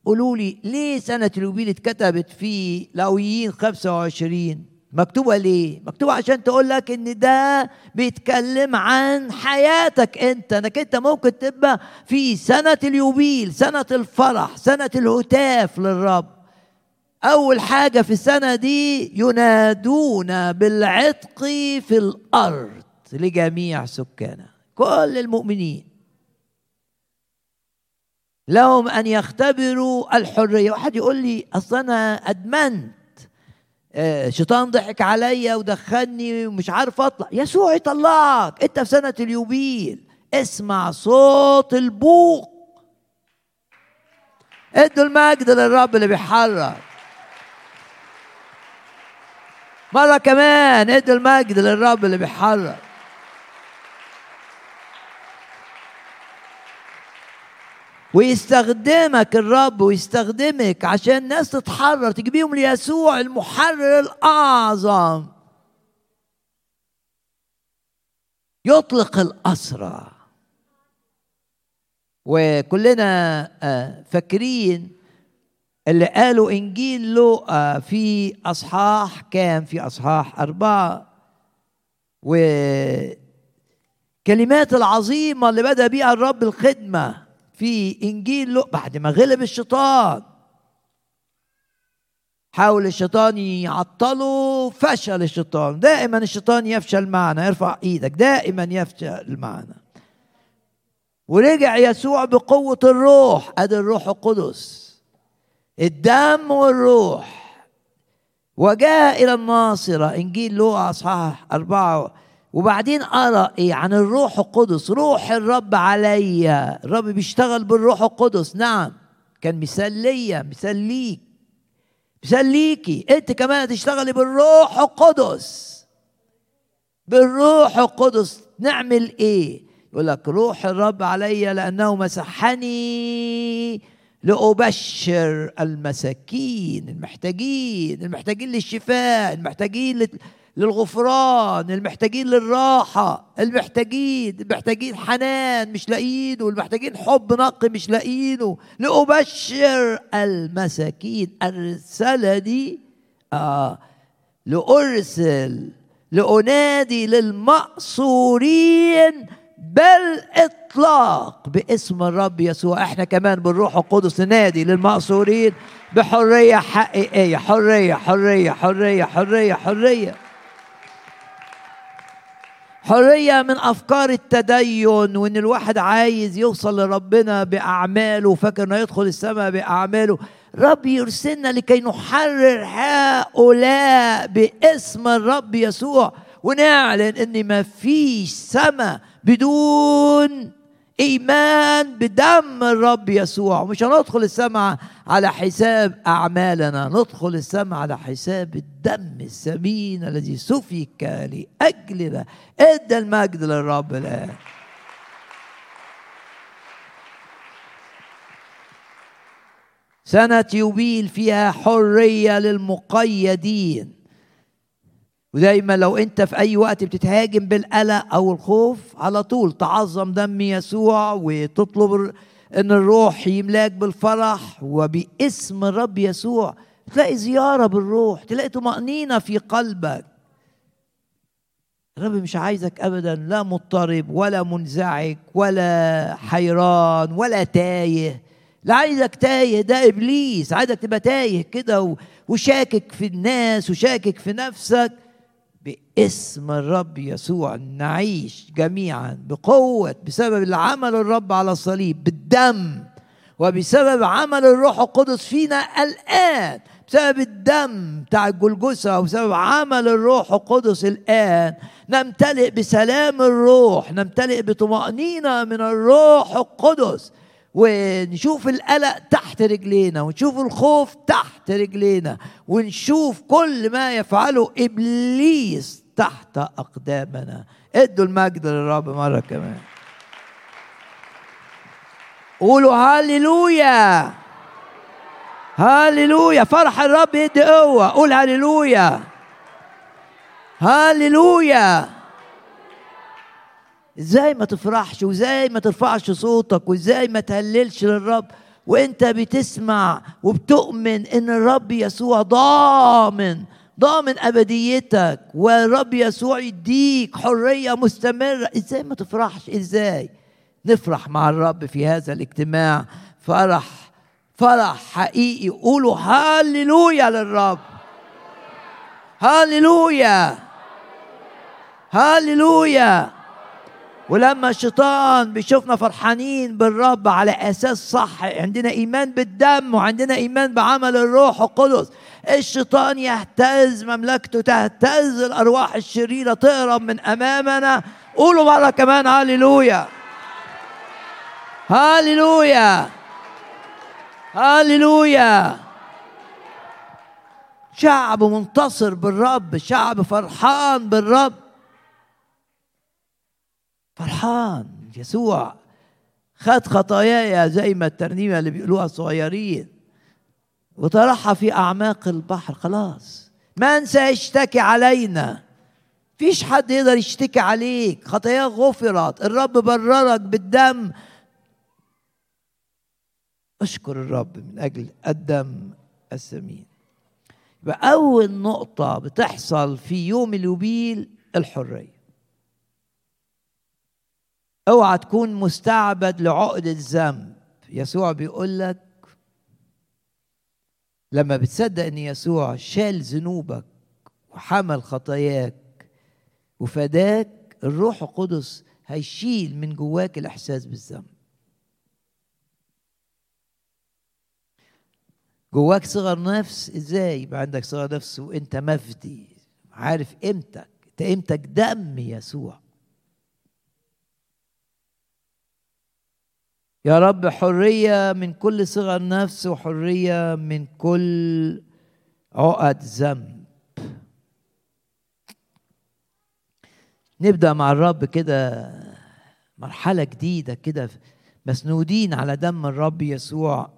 Speaker 1: قولوا لي ليه سنة اليوبيل اتكتبت في لاويين 25 مكتوبة ليه؟ مكتوبة عشان تقول لك إن ده بيتكلم عن حياتك أنت، إنك أنت ممكن تبقى في سنة اليوبيل، سنة الفرح، سنة الهتاف للرب. أول حاجة في السنة دي ينادون بالعتق في الأرض لجميع سكانها، كل المؤمنين. لهم أن يختبروا الحرية. واحد يقول لي أصل أنا أدمنت. شيطان ضحك عليا ودخلني ومش عارف أطلع. يسوع يطلعك. أنت في سنة اليوبيل. اسمع صوت البوق. ادوا المجد للرب اللي بيحرك. مرة كمان ادوا المجد للرب اللي بيحرك. ويستخدمك الرب ويستخدمك عشان الناس تتحرر تجيبيهم ليسوع المحرر الأعظم. يطلق الأسرى. وكلنا فاكرين اللي قالوا إنجيل لوقا في أصحاح كام؟ في أصحاح أربعة. وكلمات العظيمة اللي بدأ بيها الرب الخدمة. في إنجيل لو بعد ما غلب الشيطان. حاول الشيطان يعطله فشل الشيطان. دائما الشيطان يفشل معنا. ارفع إيدك. دائما يفشل معنا. ورجع يسوع بقوة الروح. أدي الروح القدس. الدم والروح. وجاء إلى الناصرة. إنجيل لوقا أصحاح أربعة وبعدين أرى إيه؟ عن الروح القدس. روح الرب عليا الرب بيشتغل بالروح القدس. نعم. كان مثال ليا مثال ليك. مثال ليكي. أنت كمان هتشتغلي بالروح القدس. بالروح القدس. نعمل إيه؟ يقول لك روح الرب عليا لأنه مسحني لأبشر المساكين المحتاجين المحتاجين للشفاء المحتاجين للغفران المحتاجين للراحة المحتاجين المحتاجين حنان مش لاقيينه المحتاجين حب نقي مش لاقيينه. لأبشر المساكين. أرسلني آه لأرسل لأنادي للمأسورين بالإطلاق باسم الرب يسوع. إحنا كمان بالروح القدس ننادي للمأسورين بحرية حقيقية حرية حرية حرية حرية حرية. حرية من أفكار التدين وإن الواحد عايز يوصل لربنا بأعماله وفاكر إنه يدخل السماء بأعماله. رب يرسلنا لكي نحرر هؤلاء باسم الرب يسوع ونعلن إن ما فيش سماء بدون إيمان بدم الرب يسوع. مش هندخل السماء على حساب أعمالنا ندخل السماء على حساب الدم الثمين الذي سفك لاجلنا إدى المجد للرب الآن. سنة يوبيل فيها حرية للمقيدين. ودايما لو أنت في أي وقت بتتهاجم بالقلق أو الخوف على طول تعظم دم يسوع وتطلب إن الروح يملاك بالفرح وباسم الرب يسوع. تلاقي زيارة بالروح تلاقي طمأنينة في قلبك. الرب مش عايزك ابدا لا مضطرب ولا منزعج ولا حيران ولا تايه. لا عايزك تايه ده إبليس. عايزك تبقى تايه كده وشاكك في الناس وشاكك في نفسك. باسم الرب يسوع نعيش جميعا بقوة بسبب اللي الرب على الصليب بالدم. وبسبب عمل الروح القدس فينا الآن بسبب الدم بتاع الجلجسة وبسبب عمل الروح القدس الآن نمتلئ بسلام الروح نمتلئ بطمأنينة من الروح القدس. ونشوف القلق تحت رجلينا ونشوف الخوف تحت رجلينا ونشوف كل ما يفعله إبليس تحت أقدامنا. ادوا المجد للرب مرة كمان. قولوا هاليلويا هاليلويا فرح الرب يدي قوة. قول هاليلويا هاليلويا إزاي ما تفرحش وازاي ما ترفعش صوتك وازاي ما تهللش للرب. وانت بتسمع وبتؤمن ان الرب يسوع ضامن ضامن أبديتك والرب يسوع يديك حرية مستمرة. إزاي ما تفرحش؟ إزاي؟ نفرح مع الرب في هذا الاجتماع. فرح فرح حقيقي. قولوا هاليلويا للرب. هاليلويا هاليلويا ولما الشيطان بيشوفنا فرحانين بالرب على أساس صح عندنا إيمان بالدم وعندنا إيمان بعمل الروح القدس الشيطان يهتز مملكته تهتز الأرواح الشريرة تهرب من أمامنا. قولوا مرة كمان هاليلويا. هاليلويا. هاليلويا. شعب منتصر بالرب شعب فرحان بالرب. فرحان يسوع. خد خطاياي زي ما الترنيمة اللي بيقولوها الصغيرين وطرحها في أعماق البحر خلاص. من سيشتكي علينا. فيش حد يقدر يشتكي عليك. خطاياك غفرت. الرب بررك بالدم. أشكر الرب من أجل الدم الثمين يبقى أول نقطة بتحصل في يوم اليوبيل الحرية. اوعى تكون مستعبد لعقد الذنب. يسوع بيقول لك لما بتصدق إن يسوع شال ذنوبك وحمل خطاياك وفداك الروح القدس هيشيل من جواك الإحساس بالذنب. جواك صغر نفس إزاي؟ يبقى عندك صغر نفس وإنت مفدي. عارف قيمتك إنت قيمتك دم يسوع. يا رب حرية من كل صغر نفس وحرية من كل عقد ذنب. نبدأ مع الرب كده مرحلة جديدة كده مسنودين على دم الرب يسوع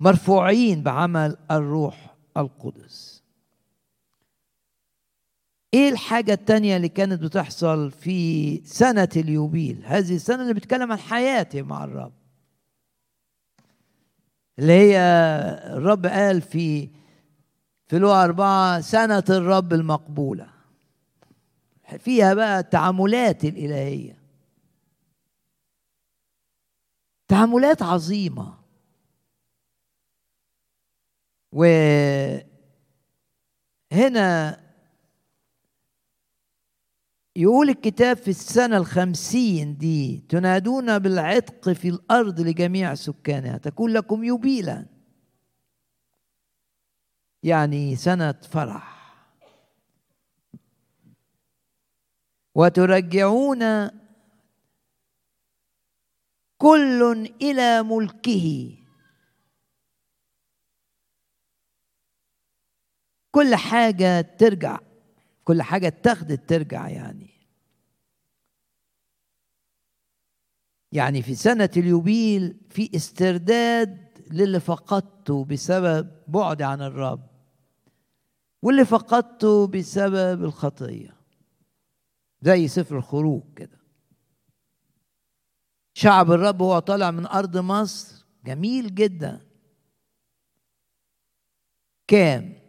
Speaker 1: مرفوعين بعمل الروح القدس. إيه الحاجة التانية اللي كانت بتحصل في سنة اليوبيل؟ هذه السنة اللي بتتكلم عن حياتي مع الرب. اللي هي الرب قال في في لو أربعة سنة الرب المقبولة. فيها بقى التعاملات الإلهية. تعاملات عظيمة. وهنا يقول الكتاب في السنة الخمسين دي تنادون بالعتق في الأرض لجميع سكانها تكون لكم يوبيلا يعني سنة فرح. وترجعون كل إلى ملكه. كل حاجة ترجع. كل حاجة اتخذت ترجع يعني. يعني في سنة اليوبيل في استرداد للي فقدته بسبب بعد عن الرب واللي فقدته بسبب الخطية زي سفر الخروج كده. شعب الرب هو طالع من أرض مصر جميل جدا. كام؟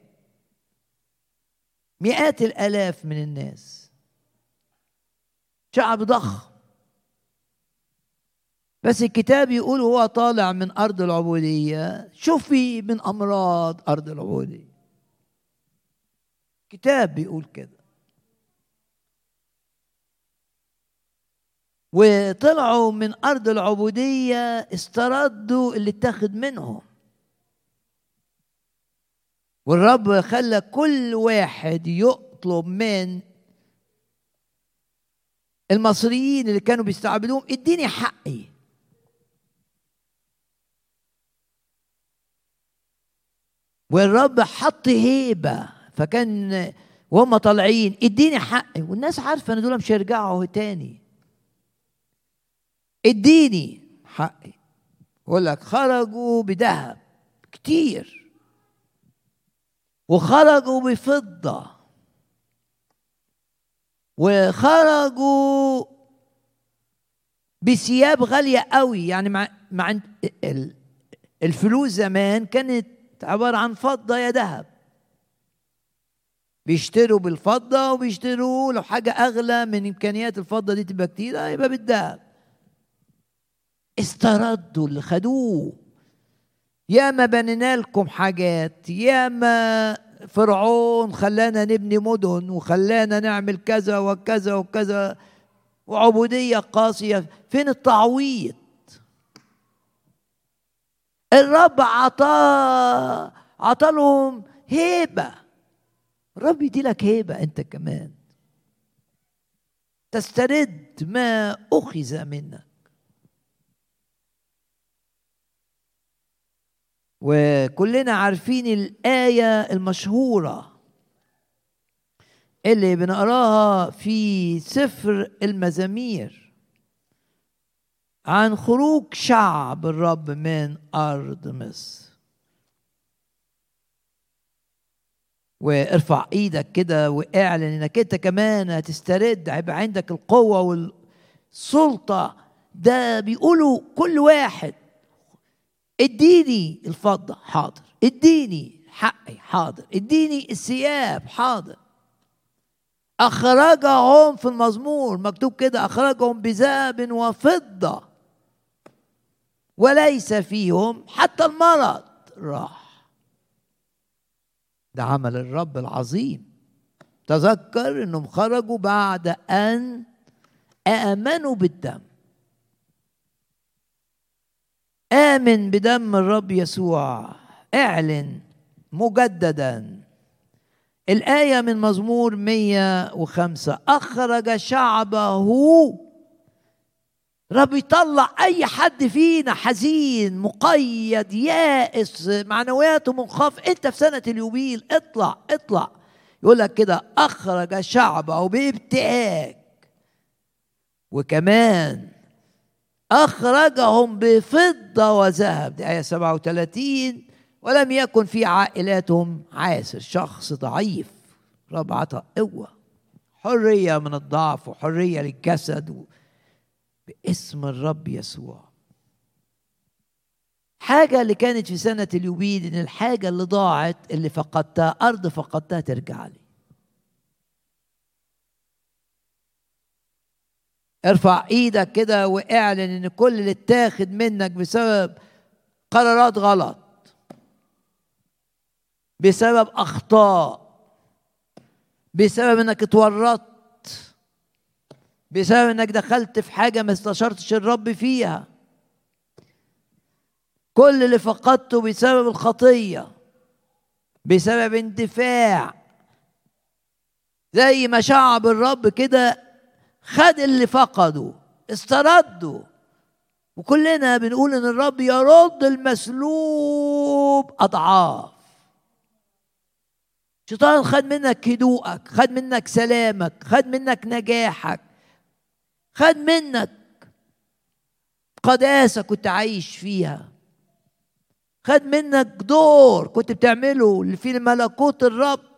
Speaker 1: مئات الآلاف من الناس. شعب ضخم بس الكتاب يقول هو طالع من أرض العبودية. شوفي من أمراض أرض العبودية. كتاب بيقول كده. وطلعوا من أرض العبودية استردوا اللي اتاخد منهم. والرب خلى كل واحد يطلب من المصريين اللي كانوا بيستعبدوهم اديني حقي. والرب حط هيبة فكان وهم طالعين اديني حقي. والناس عارفة إن دول مش هيرجعوا تاني. اديني حقي. يقول لك خرجوا بذهب كتير. وخرجوا بفضة. وخرجوا بثياب غالية قوي. يعني مع مع الفلوس زمان كانت عبارة عن فضة يا ذهب. بيشتروا بالفضة وبيشتروا لو حاجة أغلى من إمكانيات الفضة دي تبقى كتير يبقى بالذهب. استردوا اللي خدوه. يا ما بنينا لكم حاجات يا ما فرعون خلانا نبني مدن وخلانا نعمل كذا وكذا وكذا وعبودية قاسية. فين التعويض؟ الرب عطاه عطالهم هيبة. الرب يدي لك هيبة أنت كمان. تسترد ما أخذ منك. وكلنا عارفين الآية المشهورة اللي بنقراها في سفر المزامير عن خروج شعب الرب من أرض مصر وارفع إيدك كده واعلن إنك أنت كمان هتسترد هيبقى عندك القوة والسلطة. ده بيقولوا كل واحد. اديني الفضة حاضر. اديني حقي حاضر. اديني الثياب حاضر. أخرجهم في المزمور مكتوب كده أخرجهم بذهب وفضة. وليس فيهم حتى المرض. راح. ده عمل الرب العظيم. تذكر إنهم خرجوا بعد أن آمنوا بالدم. آمن بدم الرب يسوع. اعلن مجددا. الآية من مزمور 105 أخرج شعبه. رب يطلع أي حد فينا حزين مقيد يائس معنوياته منخفض. أنت في سنة اليوبيل اطلع اطلع. يقول لك كده أخرج شعبه بابتهاج. وكمان أخرجهم بفضة وذهب. دي آية 37 ولم يكن في عائلاتهم عاسر. شخص ضعيف. رب عطى قوة. حرية من الضعف وحرية للجسد. باسم الرب يسوع. حاجة اللي كانت في سنة اليوبيل إن الحاجة اللي ضاعت اللي فقدتها أرض فقدتها ترجع لي. ارفع إيدك كده واعلن ان كل اللي اتاخد منك بسبب قرارات غلط بسبب أخطاء بسبب إنك اتورطت بسبب إنك دخلت في حاجة ما استشرتش الرب فيها. كل اللي فقدته بسبب الخطية بسبب اندفاع زي ما شعب الرب كده خد اللي فقده استرده. وكلنا بنقول إن الرب يرد المسلوب أضعاف. شيطان خد منك هدوءك خد منك سلامك خد منك نجاحك خد منك قداسة كنت عايش فيها. خد منك دور كنت بتعمله في ملكوت الرب.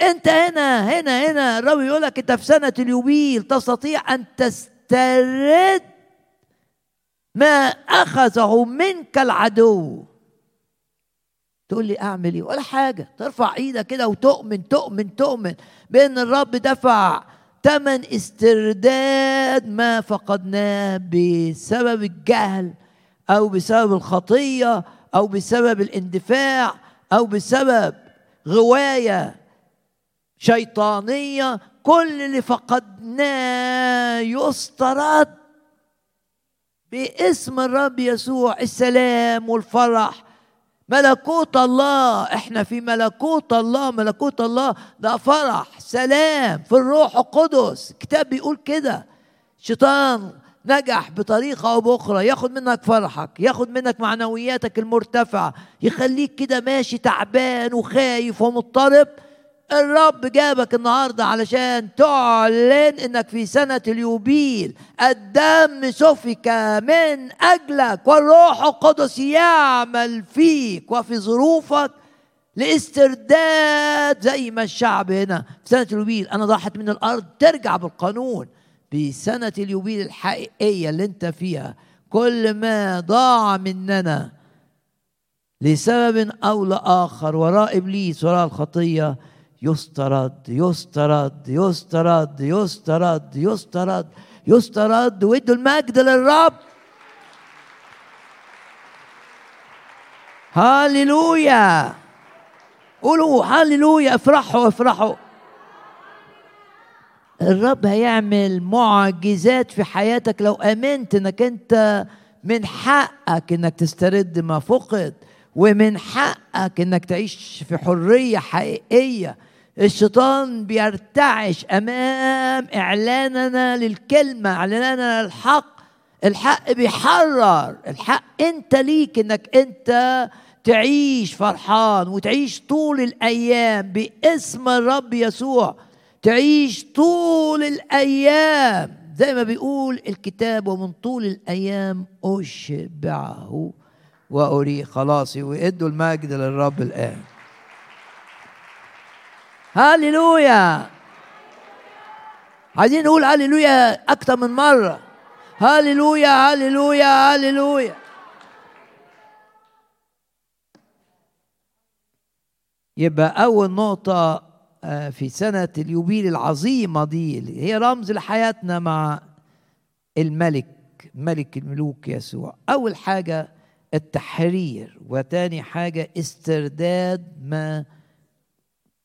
Speaker 1: انت هنا هنا هنا. الرب يقول لك انت في سنة اليوبيل تستطيع أن تسترد ما أخذه منك العدو. تقول لي أعمل إيه؟ ولا حاجة. ترفع إيدك كده وتؤمن تؤمن تؤمن بأن الرب دفع ثمن استرداد ما فقدناه بسبب الجهل أو بسبب الخطية أو بسبب الاندفاع أو بسبب غواية. شيطانية كل اللي فقدناه يسترد. باسم الرب يسوع السلام والفرح. ملكوت الله إحنا في ملكوت الله ملكوت الله. ده فرح سلام في الروح القدس. الكتاب بيقول كده. شيطان نجح بطريقة أو بأخرى. ياخد منك فرحك ياخد منك معنوياتك المرتفعة. يخليك كده ماشي تعبان وخايف ومضطرب. الرب جابك النهارده علشان تعلن إنك في سنة اليوبيل. الدم سفك من أجلك والروح القدس يعمل فيك وفي ظروفك لاسترداد زي ما الشعب هنا في سنة اليوبيل. أنا ضحت من الأرض ترجع بالقانون. بسنه اليوبيل الحقيقية اللي أنت فيها كل ما ضاع مننا لسبب أو لآخر وراء ابليس وراء الخطيه يسترد يسترد يسترد يسترد يسترد يسترد وادوا المجد للرب. هاليلويا. قولوا هاليلويا افرحوا افرحوا. الرب هيعمل معجزات في حياتك لو آمنت إنك أنت من حقك إنك تسترد ما فقد ومن حقك إنك تعيش في حرية حقيقية. الشيطان بيرتعش أمام إعلاننا للكلمة إعلاننا للحق. الحق بيحرر. الحق أنت ليك إنك أنت تعيش فرحان وتعيش طول الأيام باسم الرب يسوع. تعيش طول الأيام. زي ما بيقول الكتاب ومن طول الأيام أشبعه واري خلاصي وادوا المجد للرب الآن. هاليلويا. عايزين نقول هاليلويا أكتر من مرة. هاليلويا هاليلويا هاليلويا. يبقى أول نقطة في سنة اليوبيل العظيمة دي هي رمز لحياتنا مع الملك ملك الملوك يسوع. أول حاجة التحرير وتاني حاجة استرداد ما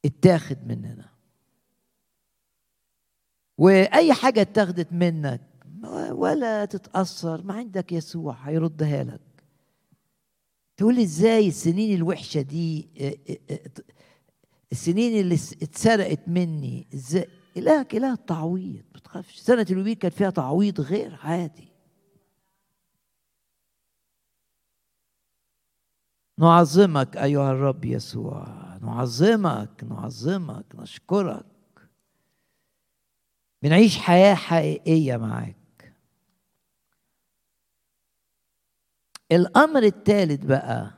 Speaker 1: اتاخد مننا. وأي حاجة اتاخدت منك ولا تتأثر ما عندك يسوع هيردها لك. تقول إزاي السنين الوحشة دي السنين اللي اتسرقت مني إزاي؟ إلهك إله التعويض ما تخافش. سنة اليوبيل كانت فيها تعويض غير عادي. نعظمك أيها الرب يسوع. نعظمك نعظمك نشكرك. بنعيش حياة حقيقية معاك. الأمر الثالث بقى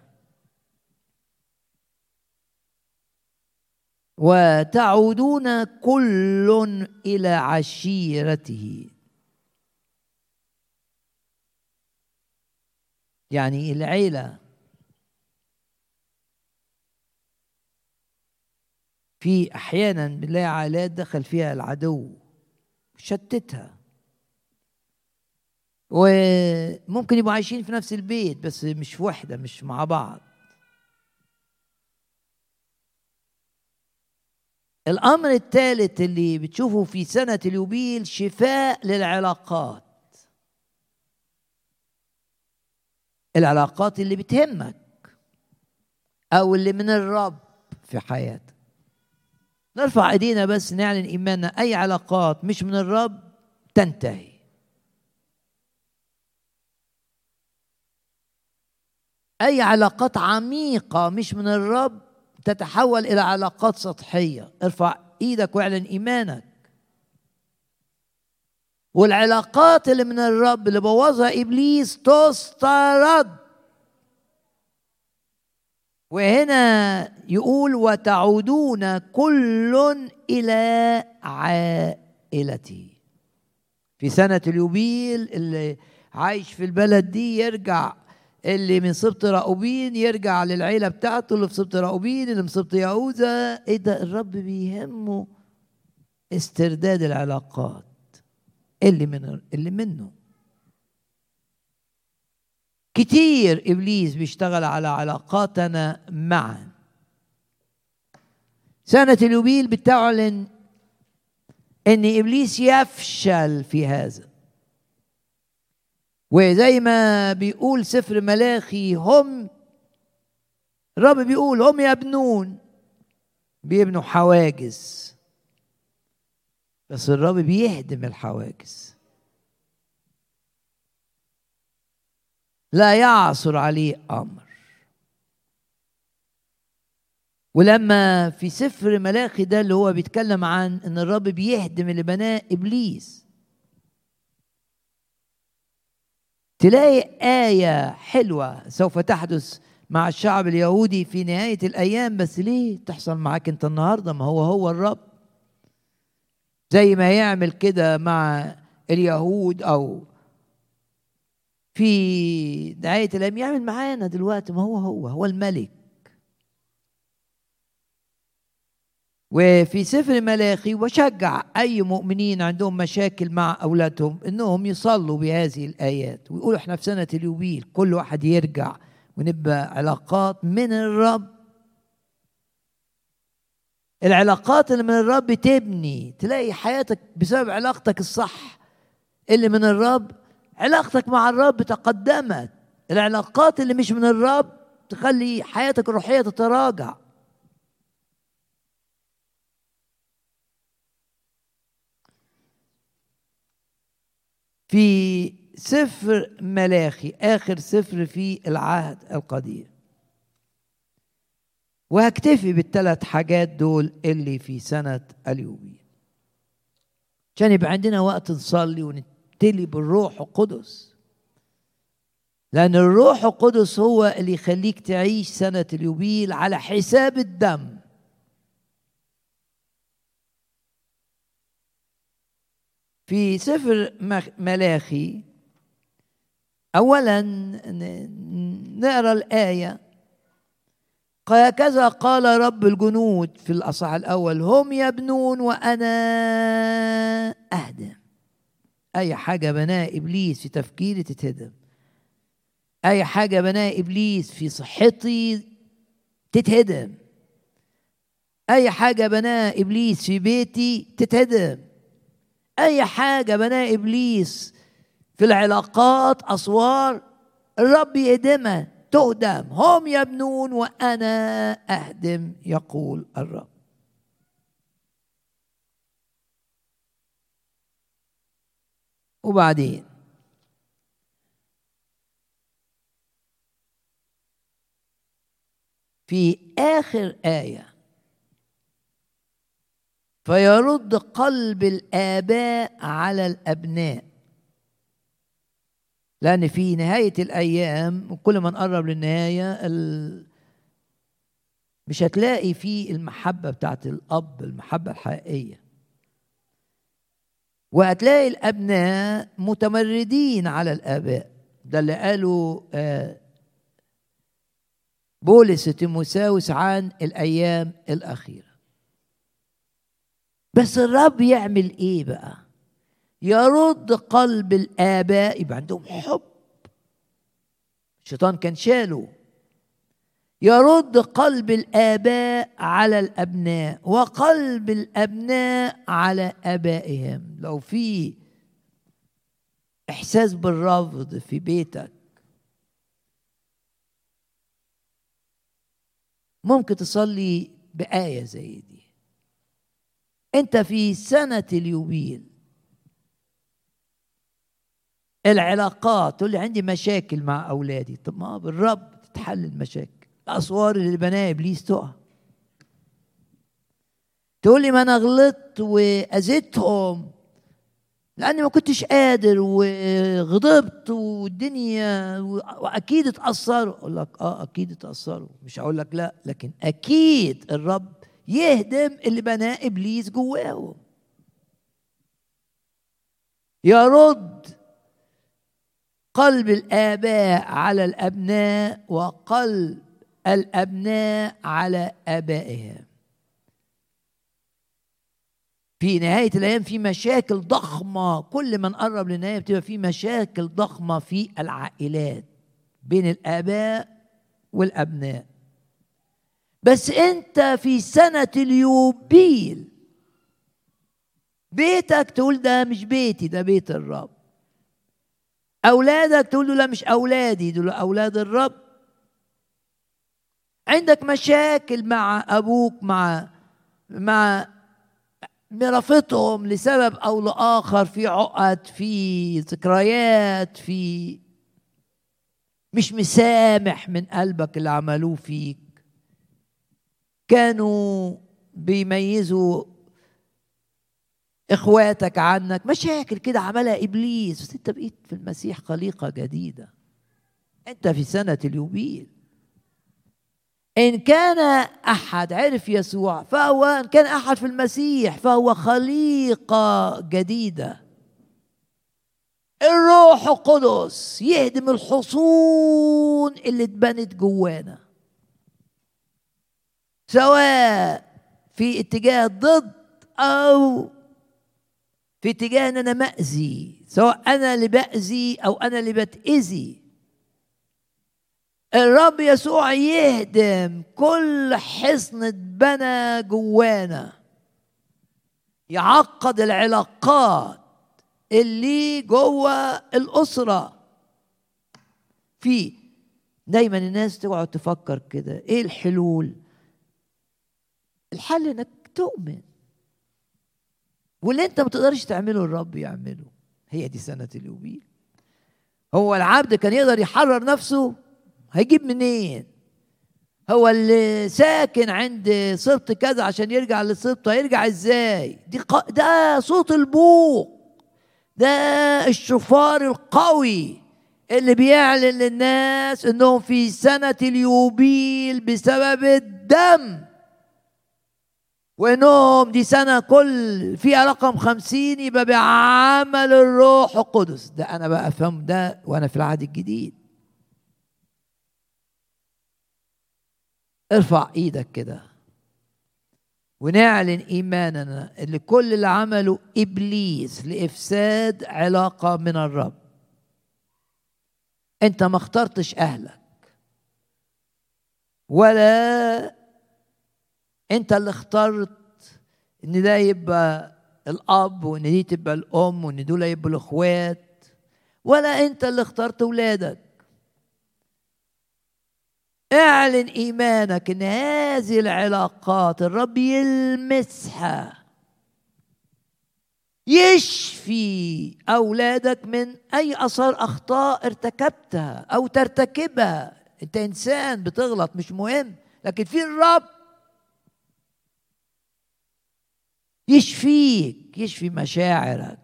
Speaker 1: وتعودون كل إلى عشيرته. يعني العيلة في أحيانا بنلاقي عائلات دخل فيها العدو شتتها. وممكن يبقوا عايشين في نفس البيت بس مش وحدة مش مع بعض. الأمر الثالث اللي بتشوفه في سنة اليوبيل شفاء للعلاقات. العلاقات اللي بتهمك أو اللي من الرب في حياتك. نرفع ايدينا بس نعلن ايماننا. اي علاقات مش من الرب تنتهي. اي علاقات عميقة مش من الرب تتحول إلى علاقات سطحية. ارفع إيدك واعلن ايمانك. والعلاقات اللي من الرب اللي بوظها إبليس تسترد وهنا يقول وتعودون كل إلى عائلتي. في سنة اليوبيل اللي عايش في البلد دي يرجع اللي من سبط راؤوبين يرجع للعيلة بتاعته اللي في سبط راؤوبين اللي من سبط يهوذا إيه ده؟ الرب بيهمه استرداد العلاقات اللي من اللي منه. كتير إبليس بيشتغل على علاقاتنا معا. سنة اليوبيل بتعلن إن إبليس يفشل في هذا. وزي ما بيقول سفر ملاخي هم الرب بيقول هم يبنون بيبنوا حواجز. بس الرب بيهدم الحواجز. لا يعثر عليه أمر. ولما في سفر ملاخي ده اللي هو بيتكلم عن إن الرب بيهدم اللي بناه إبليس تلاقي آية حلوة سوف تحدث مع الشعب اليهودي في نهاية الأيام بس ليه تحصل معاك أنت النهاردة؟ ما هو هو الرب. زي ما يعمل كده مع اليهود أو في نهاية الأيام يعمل معانا دلوقتي ما هو هو هو الملك. وفي سفر ملاخي وشجع أي مؤمنين عندهم مشاكل مع أولادهم إنهم يصلوا بهذه الآيات ويقولوا إحنا في سنة اليوبيل كل واحد يرجع ونبقى علاقات من الرب. العلاقات اللي من الرب تبني تلاقي حياتك بسبب علاقتك الصح اللي من الرب علاقتك مع الرب تقدمت. العلاقات اللي مش من الرب تخلي حياتك الروحية تتراجع. في سفر ملاخي آخر سفر في العهد القديم. وهكتفي بالثلاث حاجات دول اللي في سنة اليوبيل عشان يبقى عندنا وقت نصلي ونبتلي بالروح القدس. لأن الروح القدس هو اللي يخليك تعيش سنة اليوبيل على حساب الدم. في سفر ملاخي اولا نقرأ الآية. هكذا قال رب الجنود في الاصح الأول هم يبنون وأنا اهدم أي حاجة بناها إبليس في تفكيري تتهدم. أي حاجة بناها إبليس في صحتي تتهدم. أي حاجة بناها إبليس في بيتي تتهدم. أي حاجة بناها إبليس في العلاقات أسوار الرب يهدمها تهدم. هم يبنون وأنا أهدم يقول الرب. وبعدين؟ في آخر آية. فيرد قلب الآباء على الأبناء. لأن في نهاية الأيام وكل ما نقرب للنهاية مش هتلاقي فيه المحبة بتاعت الأب المحبة الحقيقية. وهتلاقي الأبناء متمردين على الآباء. ده اللي قاله آه، بولس تيموساوس عن الأيام الأخيرة. بس الرب يعمل إيه بقى؟ يرد قلب الآباء يبقى عندهم حب. الشيطان كان شاله. يرد قلب الآباء على الأبناء وقلب الأبناء على آبائهم. لو في إحساس بالرفض في بيتك ممكن تصلي بآية زي دي. أنت في سنة اليوبيل العلاقات تقول لي عندي مشاكل مع أولادي. طب ما بالرب تتحل المشاكل. الأسوار اللي بناها إبليس تقع. تقول لي ما أنا غلطت وأذيتهم لأني ما كنتش قادر وغضبت والدنيا وأكيد اتأثروا. أقول لك آه أكيد اتأثروا. مش هقول لك لا لكن أكيد الرب يهدم اللي بناه إبليس جواهم يرد قلب الآباء على الأبناء وقلب الأبناء على آبائهم. في نهاية الأيام في مشاكل ضخمة كل ما نقرب للنهاية بتبقى في مشاكل ضخمة في العائلات بين الآباء والأبناء. بس أنت في سنة اليوبيل بيتك تقول ده مش بيتي ده بيت الرب. أولادك تقول له لا مش أولادي دول أولاد الرب. عندك مشاكل مع أبوك مع مع مرافقتهم لسبب أو لآخر في عقد في ذكريات في مش مسامح من قلبك اللي عملوه فيك. كانوا بيميزوا إخواتك عنك. مشاكل كده عملها إبليس. بس أنت بقيت في المسيح خليقة جديدة. أنت في سنة اليوبيل. إن كان أحد عرف يسوع فهو إن كان أحد في المسيح فهو خليقة جديدة. الروح القدس يهدم الحصون اللي اتبنت جوانا. سواء في اتجاه ضد أو في اتجاه إن أنا مأذي سواء أنا اللي بأذي أو أنا اللي بتأذي. الرب يسوع يهدم كل حصن اتبنى جوانا. يعقد العلاقات اللي جوه الأسرة. في دايما الناس تقعد تفكر كده إيه الحلول؟ الحل إنك تؤمن. واللي أنت ما تقدرش تعمله الرب يعمله. هي دي سنة اليوبيل هو العبد كان يقدر يحرر نفسه هيجيب منين؟ هو اللي ساكن عند سبط كذا عشان يرجع لسبطه هيرجع إزاي؟ دي ق... ده صوت البوق ده الشفار القوي اللي بيعلن للناس إنهم في سنة اليوبيل بسبب الدم. وإنهم دي سنة كل فيها رقم خمسين يبقى بعمل الروح القدس. ده أنا بقى افهم ده وأنا في العهد الجديد. ارفع إيدك كده. ونعلن إيماننا اللي كل اللي عمله إبليس لإفساد علاقة من الرب. أنت ما اخترتش أهلك. ولا أنت اللي اخترت إن ده يبقى الأب وإن دي تبقى الأم وإن دول يبقوا الإخوات. ولا أنت اللي اخترت اولادك اعلن إيمانك ان هذه العلاقات الرب يلمسها. يشفي أولادك من أي اثار أخطاء ارتكبتها أو ترتكبها. أنت إنسان بتغلط مش مهم لكن في الرب يشفيك يشفي مشاعرك.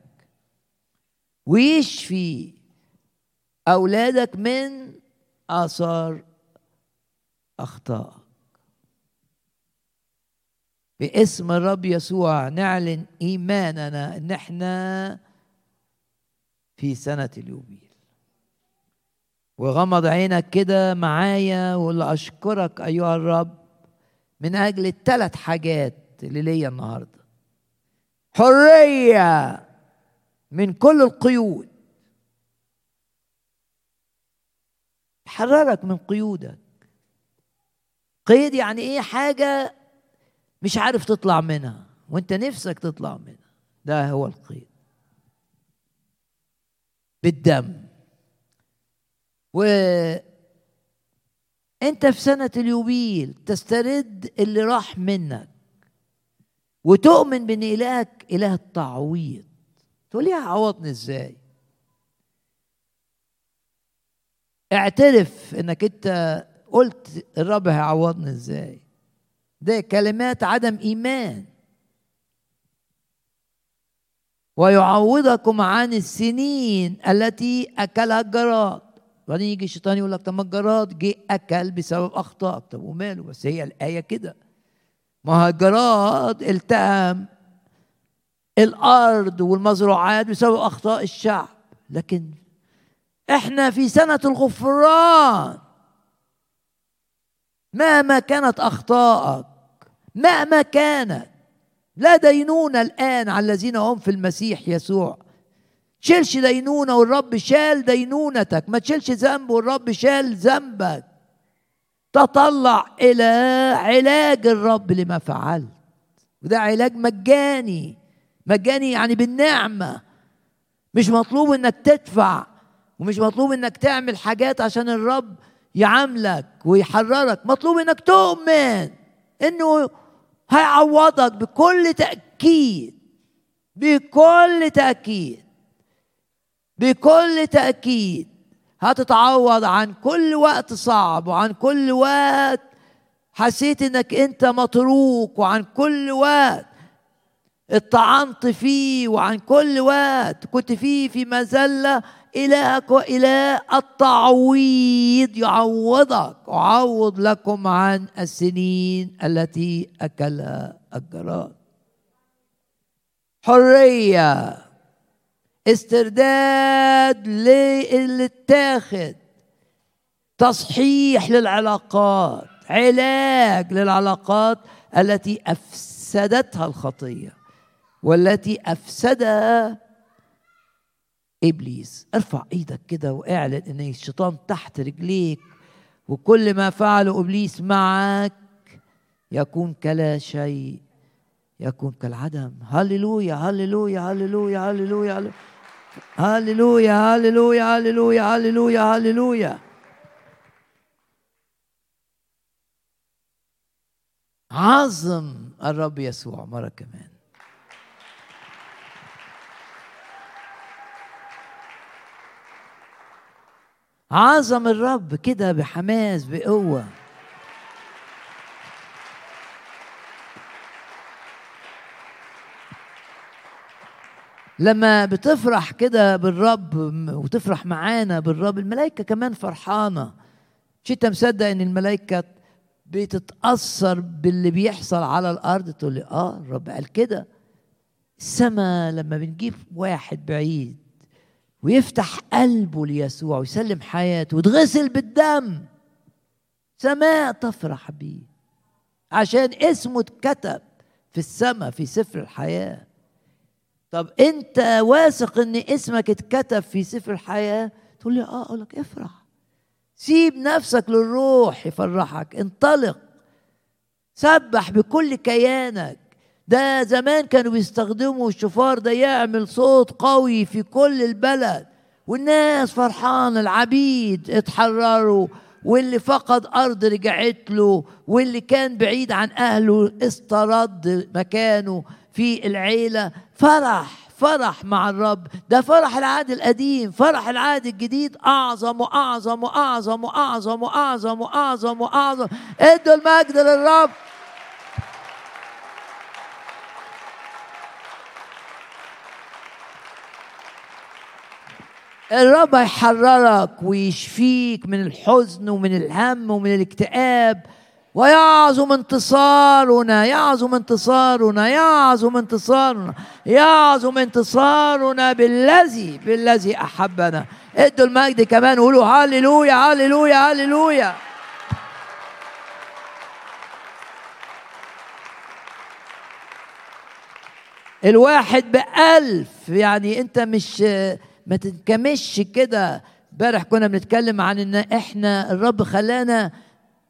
Speaker 1: ويشفي أولادك من اثار أخطائك باسم الرب يسوع نعلن إيماننا ان إحنا في سنة اليوبيل. وغمض عينك كده معايا وقول أشكرك أيها الرب من أجل الثلاث حاجات اللي ليا النهارده. حرية من كل القيود. حررك من قيودك. قيد يعني إيه حاجة مش عارف تطلع منها وأنت نفسك تطلع منها. ده هو القيد. بالدم. و انت في سنة اليوبيل تسترد اللي راح منك وتؤمن بإن إلهك إله التعويض. تقول لي عوضني إزاي؟ اعترف إنك أنت قلت الرب هيعوضني إزاي؟ ده كلمات عدم إيمان. ويعوضكم عن السنين التي أكلها الجراد. وبعدين يجي الشيطان يقول لك طب ما الجراد جه أكل بسبب اخطائك طب وماله؟ بس هي الآية كده. ما هو الجراد التهم الأرض والمزروعات بسبب أخطاء الشعب. لكن إحنا في سنة الغفران. مهما كانت أخطائك مهما كانت. لا دينونة الآن على الذين هم في المسيح يسوع. تشيلش دينونة والرب شال دينونتك. ما تشيلش ذنب والرب شال ذنبك. تطلع إلى علاج الرب لما فعلت. وده علاج مجاني. مجاني يعني بالنعمة. مش مطلوب إنك تدفع ومش مطلوب إنك تعمل حاجات عشان الرب يعاملك ويحررك. مطلوب إنك تؤمن إنه هيعوضك بكل تأكيد. بكل تأكيد. بكل تأكيد. هتتعوض عن كل وقت صعب وعن كل وقت حسيت إنك أنت متروك وعن كل وقت اطعنت فيه وعن كل وقت كنت فيه في مذلة. إلهك وإله التعويض يعوضك أعوض لكم عن السنين التي أكلها الجراد. حرية استرداد للي اتاخد تصحيح للعلاقات علاج للعلاقات التي أفسدتها الخطية والتي أفسدها إبليس ارفع إيدك كده واعلن إن الشيطان تحت رجليك وكل ما فعله إبليس معك يكون كلا شيء يكون كالعدم. هللويا هللويا هللويا هللويا هللويا هللويا هللويا هللويا هللويا. عظم الرب يسوع مرة كمان. عظم الرب كده بحماس بقوة. لما بتفرح كده بالرب وتفرح معانا بالرب الملائكة كمان فرحانة. مش انت مصدق إن الملائكة بتتأثر باللي بيحصل على الأرض. تقول لي آه الرب قال كده. السماء لما بنجيب واحد بعيد ويفتح قلبه ليسوع ويسلم حياته ويتغسل بالدم. سماء تفرح بيه. عشان اسمه اتكتب في السماء في سفر الحياة. طب انت واثق ان اسمك اتكتب في سفر الحياة؟ تقول لي آه أقول لك افرح. سيب نفسك للروح يفرحك. انطلق. سبح بكل كيانك. ده زمان كانوا بيستخدموا الشفار ده يعمل صوت قوي في كل البلد. والناس فرحانة العبيد اتحرروا واللي فقد أرض رجعت له واللي كان بعيد عن أهله استرد مكانه في العيلة. فرح فرح مع الرب. ده فرح العهد القديم فرح العهد الجديد. أعظم وأعظم وأعظم وأعظم وأعظم وأعظم وأعظم. ادوا المجد للرب. الرب هيحررك ويشفيك من الحزن ومن الهم ومن الاكتئاب. ويعظم انتصارنا يعظم انتصارنا يعظم انتصارنا يعظم انتصارنا بالذي بالذي أحبنا. ادوا المجد كمان وقولوا هللويا هللويا هللويا. الواحد بألف يعني أنت مش ما تنكمش كده. امبارح كنا بنتكلم عن إن إحنا الرب خلانا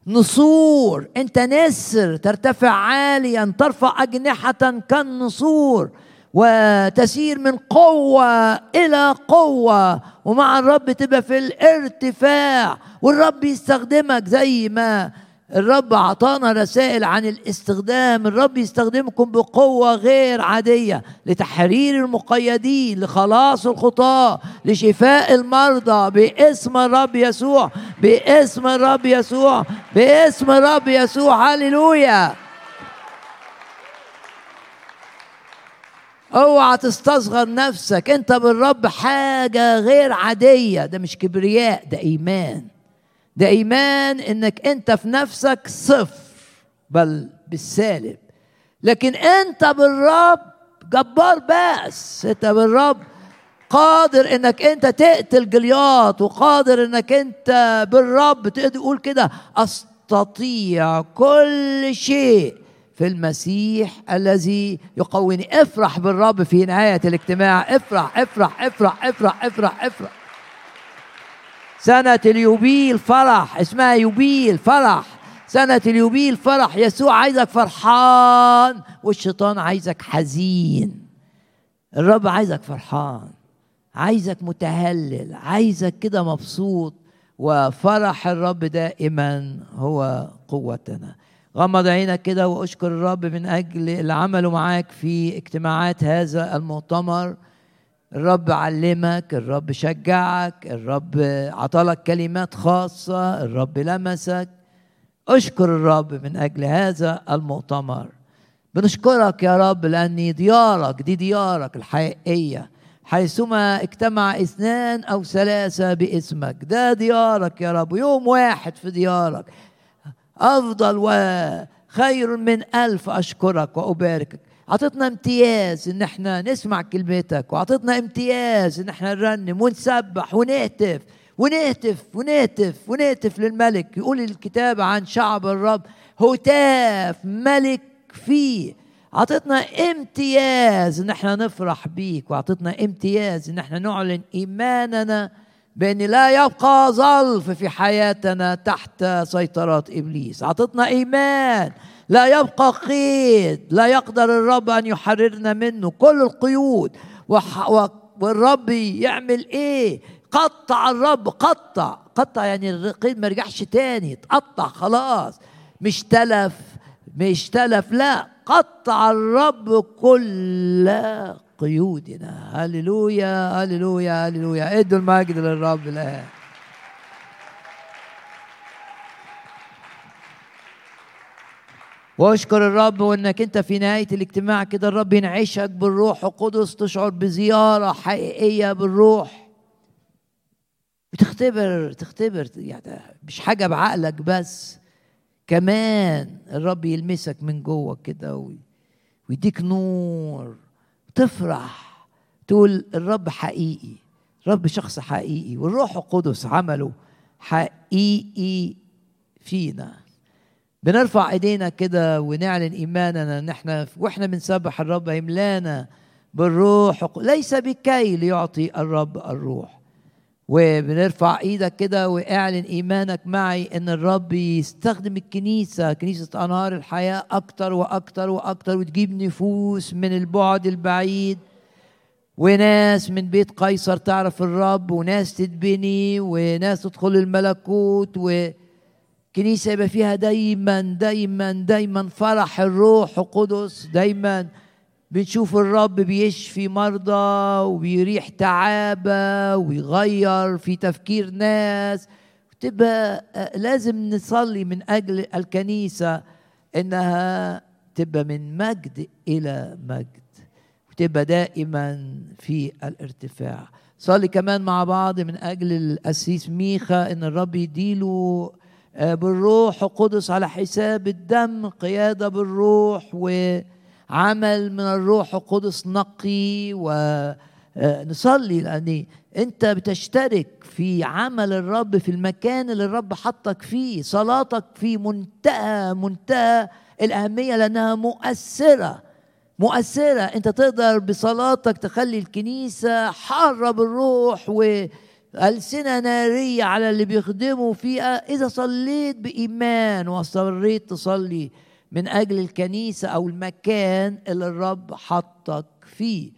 Speaker 1: نصور. أنت نسر ترتفع عاليا ترفع أجنحة كالنسور وتسير من قوة إلى قوة ومع الرب تبقى في الارتفاع والرب يستخدمك زي ما الرب أعطانا رسائل عن الاستخدام الرب يستخدمكم بقوة غير عادية لتحرير المقيدين لخلاص الخطاة لشفاء المرضى باسم الرب يسوع باسم الرب يسوع باسم الرب يسوع هللويا. اوعى تستصغر نفسك انت بالرب حاجة غير عادية ده مش كبرياء ده إيمان. ده إيمان إنك أنت في نفسك صفر بل بالسالب. لكن أنت بالرب جبار بس أنت بالرب قادر إنك أنت تقتل جلياط وقادر إنك أنت بالرب تقدر تقول كده أستطيع كل شيء في المسيح الذي يقويني. افرح بالرب في نهاية الاجتماع. افرح افرح افرح افرح افرح, افرح. سنة اليوبيل فرح. اسمها يوبيل فرح. سنة اليوبيل فرح. يسوع عايزك فرحان. والشيطان عايزك حزين. الرب عايزك فرحان. عايزك متهلل. عايزك كده مبسوط. وفرح الرب دائما هو قوتنا. غمض عينك كده واشكر الرب من أجل اللي عمله معاك في اجتماعات هذا المؤتمر. الرب علمك الرب شجعك الرب عطالك كلمات خاصة الرب لمسك. أشكر الرب من أجل هذا المؤتمر. بنشكرك يا رب لأن ديارك دي ديارك الحقيقية. حيثما اجتمع اثنان أو ثلاثة باسمك ده ديارك يا رب. يوم واحد في ديارك. أفضل وخير من ألف أشكرك وأباركك. عطتنا امتياز إن إحنا نسمع كلمتك وعطتنا امتياز إن إحنا نرنم ونسبح ونهتف ونهتف ونهتف ونهتف للملك. يقول الكتاب عن شعب الرب هتاف ملك فيه. عطتنا امتياز إن إحنا نفرح بيك وعطتنا امتياز إن إحنا نعلن إيماننا بأن لا يبقى ظلف في حياتنا تحت سيطرات إبليس. عطتنا إيمان لا يبقى قيد لا يقدر الرب أن يحررنا منه. كل القيود والرب يعمل إيه؟ قطع الرب قطع. قطع يعني القيد ما رجعش تاني اتقطع خلاص. مش تلف مش تلف لا. قطع الرب كل قيودنا. هللويا هللويا هللويا. ادوا المجد للرب الآن. واشكر الرب وانك انت في نهاية الاجتماع كده. الرب ينعشك بالروح. القدس تشعر بزيارة حقيقية بالروح. بتختبر تختبر يعني مش حاجة بعقلك بس. كمان الرب يلمسك من جوه كده ويديك نور. تفرح. تقول الرب حقيقي. الرب شخص حقيقي. والروح القدس عمله حقيقي فينا. بنرفع ايدينا كده ونعلن ايماننا إن إحنا وإحنا بنسبح الرب يملانا بالروح. ليس بكي ليعطي الرب الروح. وبنرفع إيدك كده واعلن ايمانك معي إن الرب يستخدم الكنيسة كنيسة أنهار الحياة أكتر وأكتر وأكتر وتجيب نفوس من البعد البعيد. وناس من بيت قيصر تعرف الرب وناس تتبني وناس تدخل الملكوت و كنيسة يبقى فيها دايما دايما دايما فرح الروح القدس. دايما بنشوف الرب بيشفي مرضى وبيريح تعابة ويغير في تفكير ناس. تبقى لازم نصلي من أجل الكنيسة إنها تبقى من مجد إلى مجد وتبقى دائما في الارتفاع. صلي كمان مع بعض من أجل الأسيس ميخا إن الرب يديله بالروح القدس على حساب الدم قيادة بالروح وعمل من الروح القدس نقي ونصلي لأن أنت بتشترك في عمل الرب في المكان اللي الرب حطك فيه صلاتك في منتهى منتهى الأهمية لأنها مؤثرة. مؤثرة. أنت تقدر بصلاتك تخلي الكنيسة حارة بالروح و ألسنة نارية على اللي بيخدموا فيها. إذا صليت بإيمان واصريت تصلي من أجل الكنيسة أو المكان اللي الرب حطك فيه.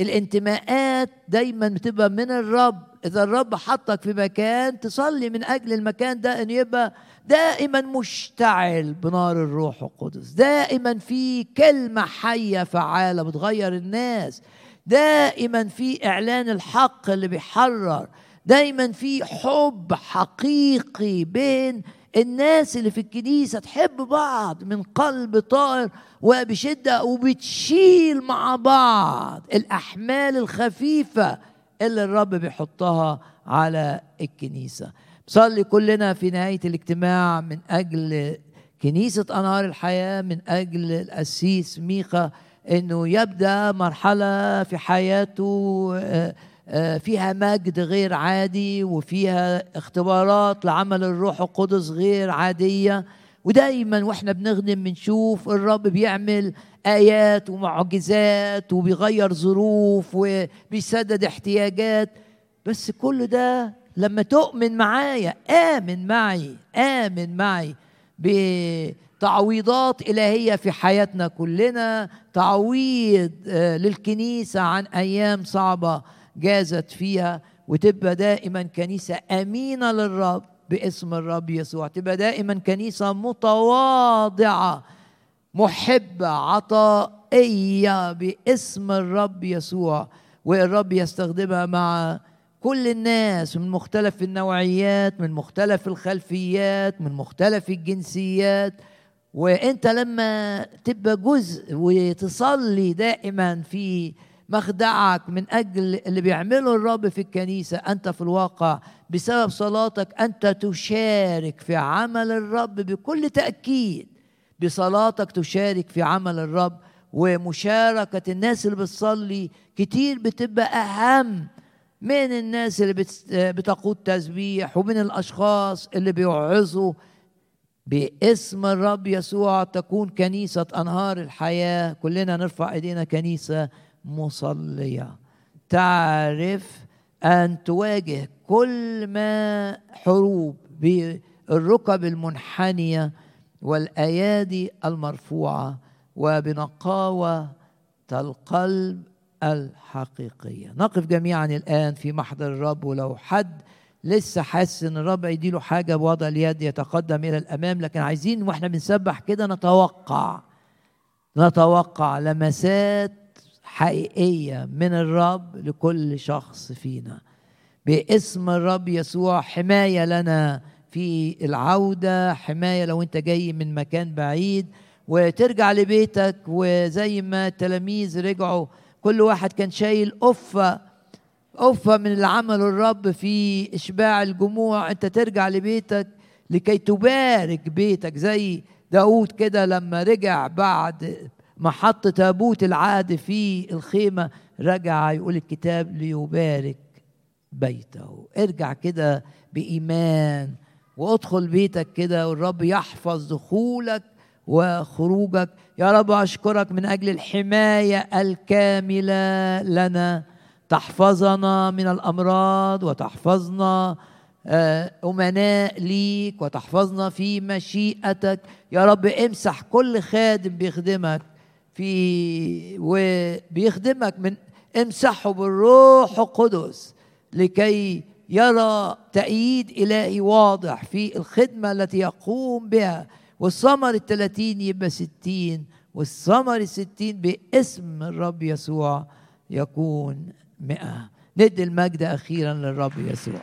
Speaker 1: الانتماءات دايما بتبقى من الرب. إذا الرب حطك في مكان تصلي من أجل المكان ده أن يبقى دائما مشتعل بنار الروح القدس. دائما في كلمة حية فعالة بتغير الناس. دائما في إعلان الحق اللي بيحرر. دايما في حب حقيقي بين الناس اللي في الكنيسة تحب بعض من قلب طائر وبشدة وبتشيل مع بعض الأحمال الخفيفة اللي الرب بيحطها على الكنيسة. صلي كلنا في نهاية الاجتماع من أجل كنيسة أنهار الحياة من أجل الأسيس ميخا أنه يبدأ مرحلة في حياته آه، فيها مجد غير عادي وفيها اختبارات لعمل الروح القدس غير عادية. ودايما وإحنا بنخدم بنشوف الرب بيعمل آيات ومعجزات وبيغير ظروف وبيسدد احتياجات. بس كل ده لما تؤمن معايا آمن معي آمن معي بتعويضات إلهية في حياتنا كلنا تعويض آه، للكنيسة عن أيام صعبة. جازت فيها وتبقى دائما كنيسة أمينة للرب باسم الرب يسوع. تبقى دائما كنيسة متواضعة محبة عطائية باسم الرب يسوع. والرب يستخدمها مع كل الناس من مختلف النوعيات من مختلف الخلفيات من مختلف الجنسيات. وإنت لما تبقى جزء وتصلي دائما في مخدعك من أجل اللي بيعمله الرب في الكنيسة. أنت في الواقع بسبب صلاتك أنت تشارك في عمل الرب بكل تأكيد. بصلاتك تشارك في عمل الرب ومشاركة الناس اللي بتصلي كتير بتبقى أهم من الناس اللي بتقود تسبيح ومن الأشخاص اللي بيوعظوا باسم الرب يسوع. تكون كنيسة أنهار الحياة. كلنا نرفع إيدينا كنيسة. مصلية. تعرف أن تواجه كل ما حروب بالركب المنحنية والأيادي المرفوعة وبنقاوة القلب الحقيقية. نقف جميعا الآن في محضر الرب ولو حد لسه حاسس إن الرب يديله حاجة بوضع اليد يتقدم إلى الأمام لكن عايزين وإحنا بنسبح كده نتوقع نتوقع لمسات حقيقية من الرب لكل شخص فينا. باسم الرب يسوع حماية لنا في العودة حماية لو انت جاي من مكان بعيد وترجع لبيتك وزي ما التلاميذ رجعوا كل واحد كان شايل قفة قفة من اللي عمله الرب في إشباع الجموع. انت ترجع لبيتك لكي تبارك بيتك. زي داود كده لما رجع بعد محط تابوت العهد في الخيمة رجع يقول الكتاب ليبارك بيته. ارجع كده بإيمان وادخل بيتك كده والرب يحفظ دخولك وخروجك. يا رب أشكرك من أجل الحماية الكاملة لنا. تحفظنا من الأمراض وتحفظنا آه، أمناء ليك وتحفظنا في مشيئتك. يا رب امسح كل خادم بيخدمك. في وبيخدمك من امسحه بالروح القدس لكي يرى تأييد إلهي واضح في الخدمة التي يقوم بها والثمر الثلاثين يبقى ستين والثمر الستين باسم الرب يسوع يكون مئة. ندي المجد أخيرا للرب يسوع.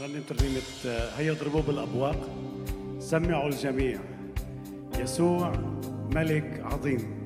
Speaker 2: نرنم ترنيمة هيا اضربوا بالأبواق. سمعوا الجميع. يسوع ملك عظيم.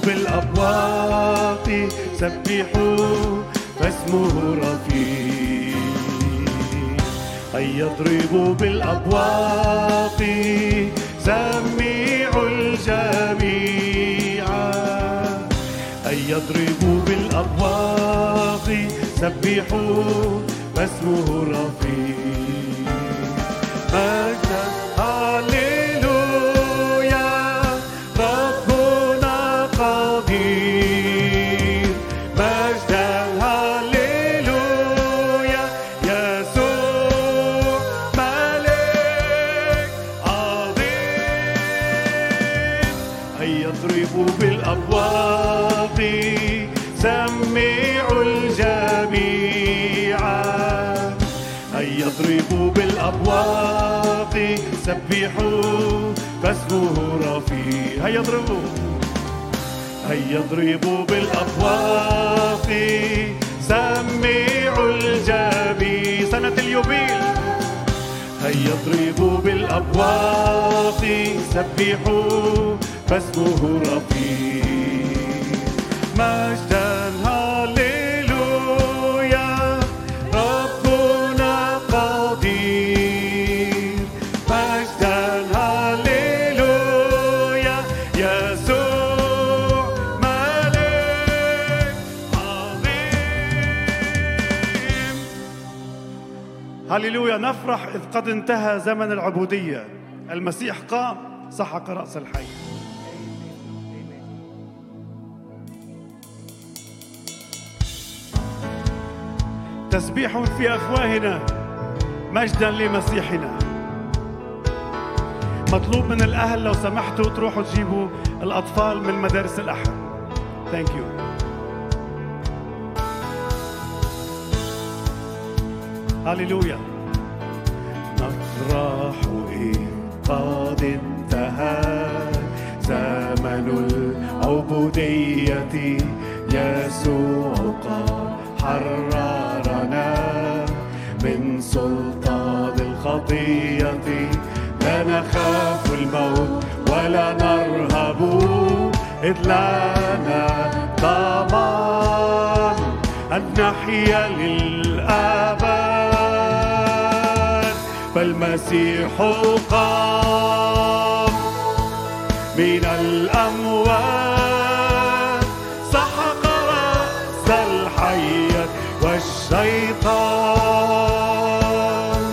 Speaker 2: بالابواب سبحوا فاسمه رفيع هيا اضربوا بالابواب سمعوا الجميع. أن يضربوا بالأبواق. سبحوا فاسمه رفيع فاسمه رفيع هيا اضربوا هيا اضربوا بالأبواق سمعوا الجميع سنة اليوبيل. هيا اضربوا بالأبواق سبحوا فاسمه رفيع مجدا هللويا نفرح إذ قد انتهى زمن العبودية. المسيح قام سحق رأس الحي. تسبيح في أفواهنا مجدا لمسيحنا. مطلوب من الأهل لو سمحتوا تروحوا تجيبوا الأطفال من مدارس الأحد. ثانك يو هللويا قد انتهى العبودية يسوع قد حررنا من سلطان الخطية. لا نخاف الموت ولا نرهب إذ لنا ضمان أن نحيا للأبد فالمسيح قام من الأموات سحق رأس الحية والشيطان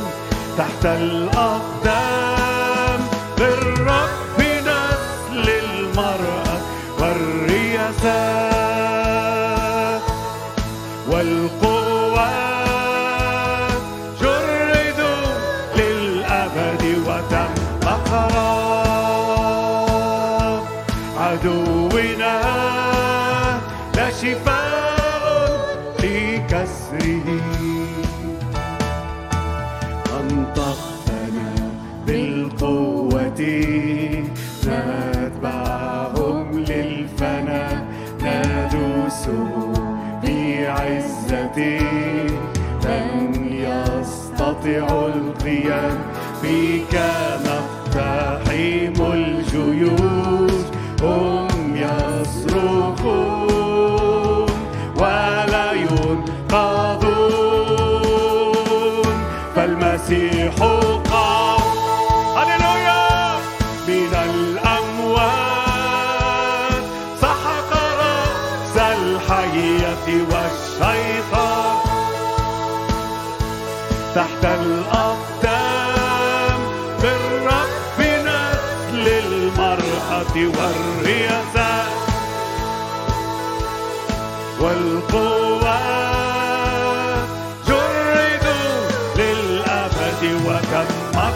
Speaker 2: تحت الأقدام te oltien, mikä nattaa.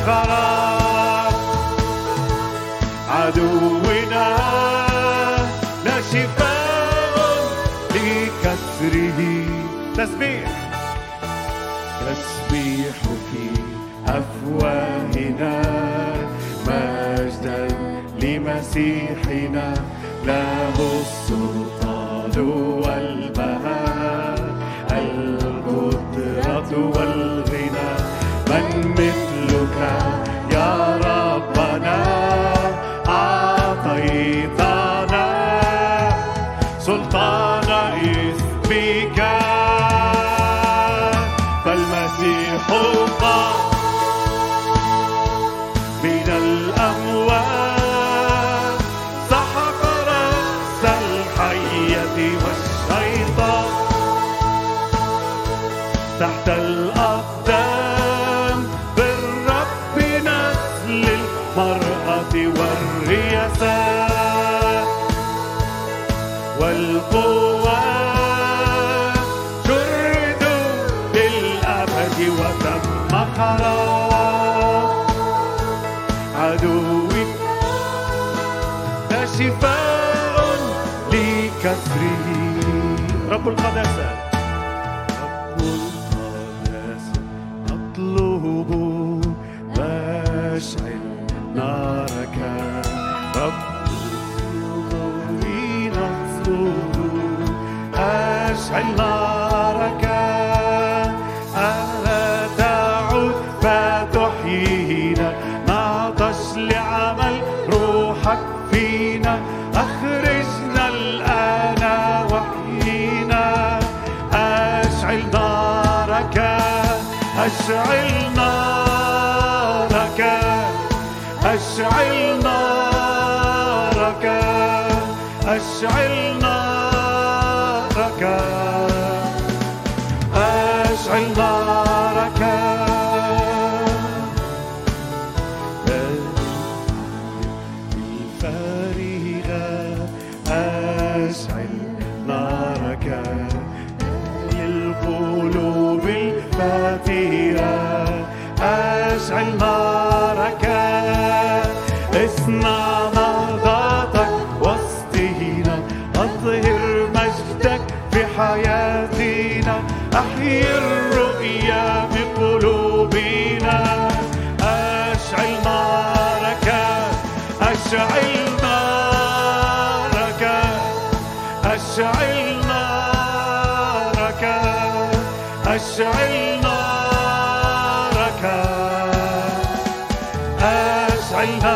Speaker 2: غرق عدونا لا شفاء لكسره. تسبيح. تسبيح في أفواهنا. مجدا لمسيحنا. له السلطان والبهاء. القدرة والغنى pecado.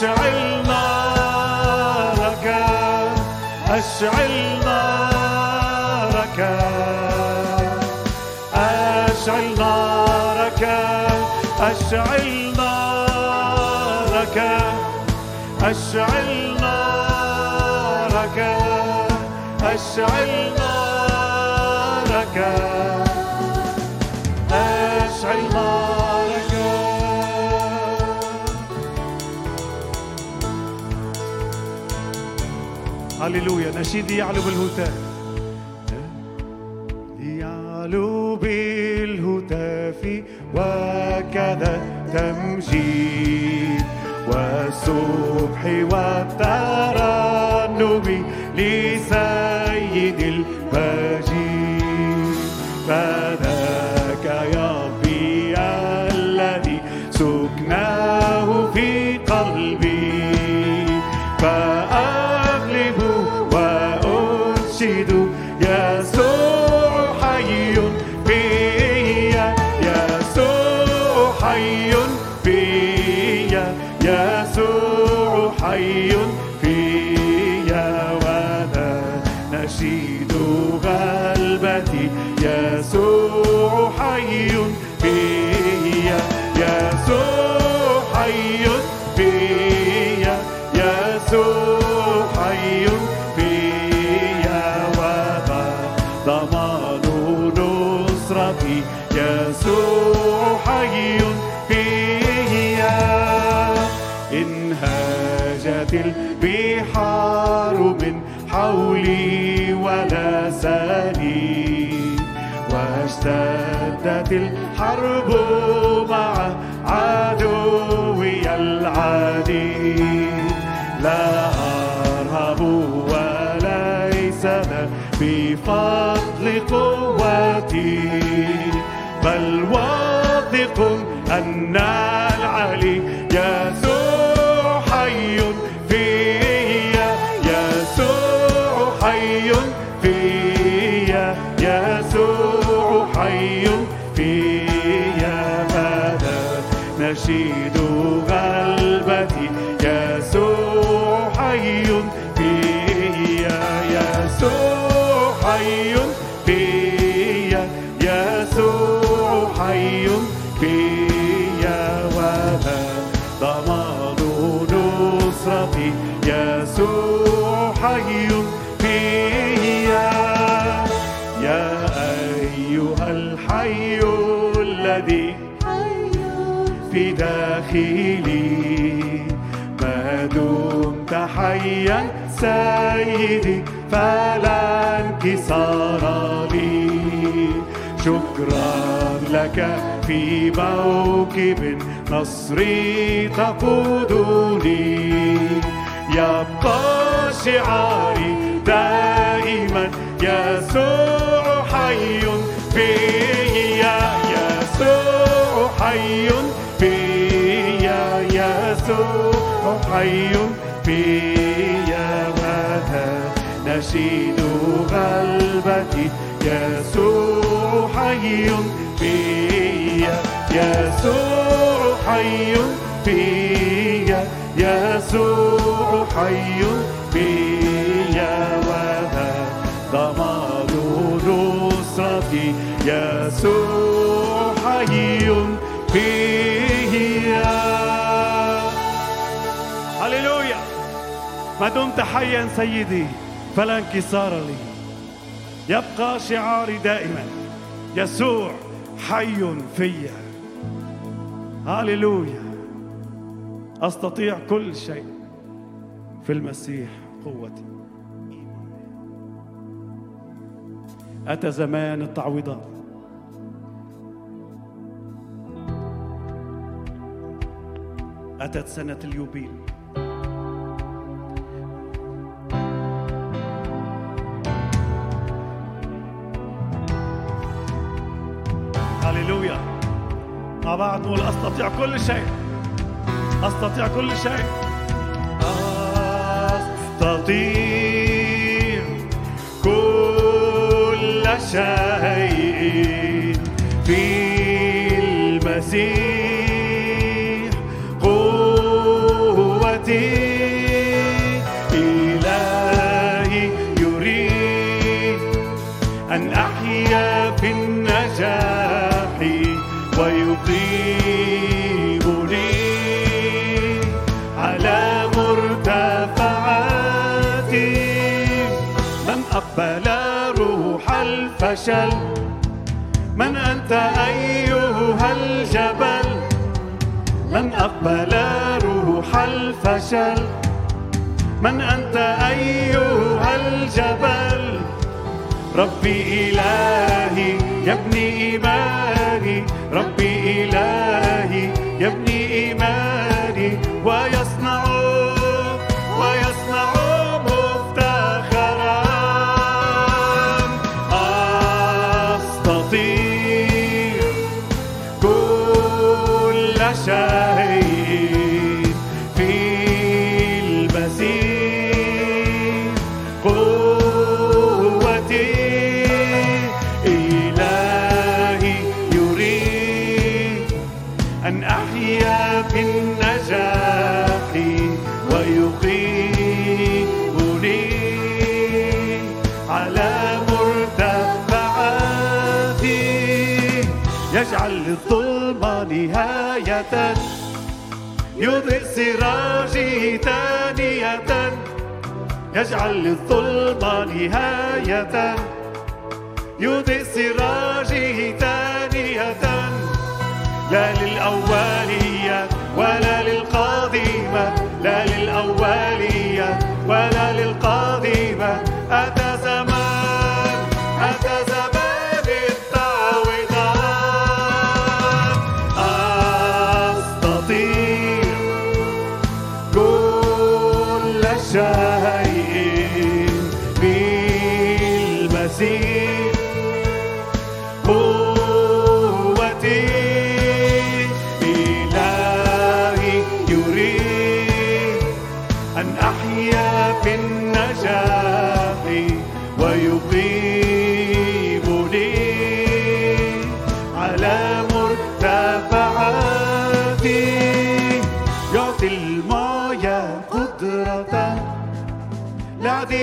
Speaker 2: أشعل نارك أشعل نارك أشعل نارك أشعل نارك أشعل نارك أشعل هللويا. نشيدي يعلو بالهتاف يعلو بالهتاف وكذا التمجيد والصبح والترنم لسيد المجيد. حي الحرب مع عدوي العديد. لا أرهب وليس بفضل قوتي. بل واثق أن العلي يسوع داخلي ما دمت حيا سيدي فلا انكسار لي. شكرا لك في موكب نصري تقودني. يبقى شعاري دائما يسوع حي فيا يسوع حي يسوع حي فيا ماذا نشيد غلبتي يسوع حي فيا يسوع حي فيا يسوع حي فيا وذا ضمان نصرتي. يسوع ما دمت حيا سيدي فلا انكسار لي. يبقى شعاري دائما يسوع حي فيا هللويا أستطيع كل شيء في المسيح قوتي. أتى زمان التعويضات. أتت سنة اليوبيل. بعض نقول أستطيع كل شيء. أستطيع كل شيء. أستطيع كل شيء. في الفشل من أنت أيها الجبل؟ من أقبل روح الفشل؟ من أنت أيها الجبل؟ ربي إلهي يبني إيماني. ربي إلهي يبني إيماني. ويصنع يضيء سراجي ثانية. يجعل للظلمة نهاية. يضيء سراجه ثانية. لا للأولية ولا للقادمة. لا للأولية ولا للقادمة. أتى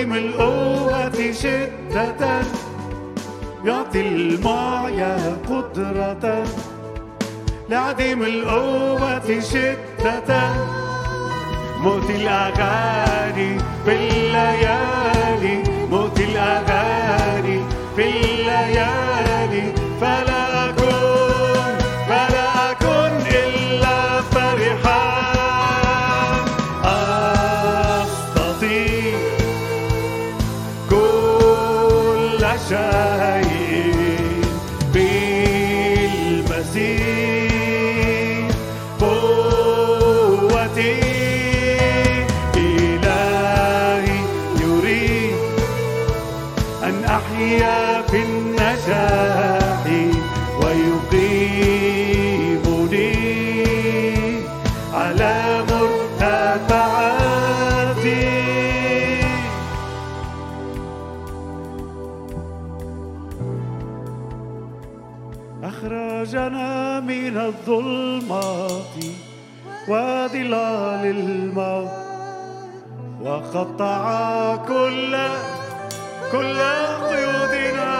Speaker 2: لعديم القوة شدة. يعطي المعيا قدرة. لعديم القوة شدة. موت الأغاني في الليالي. موت الأغاني في الليالي. وقطع كل كل قيودنا.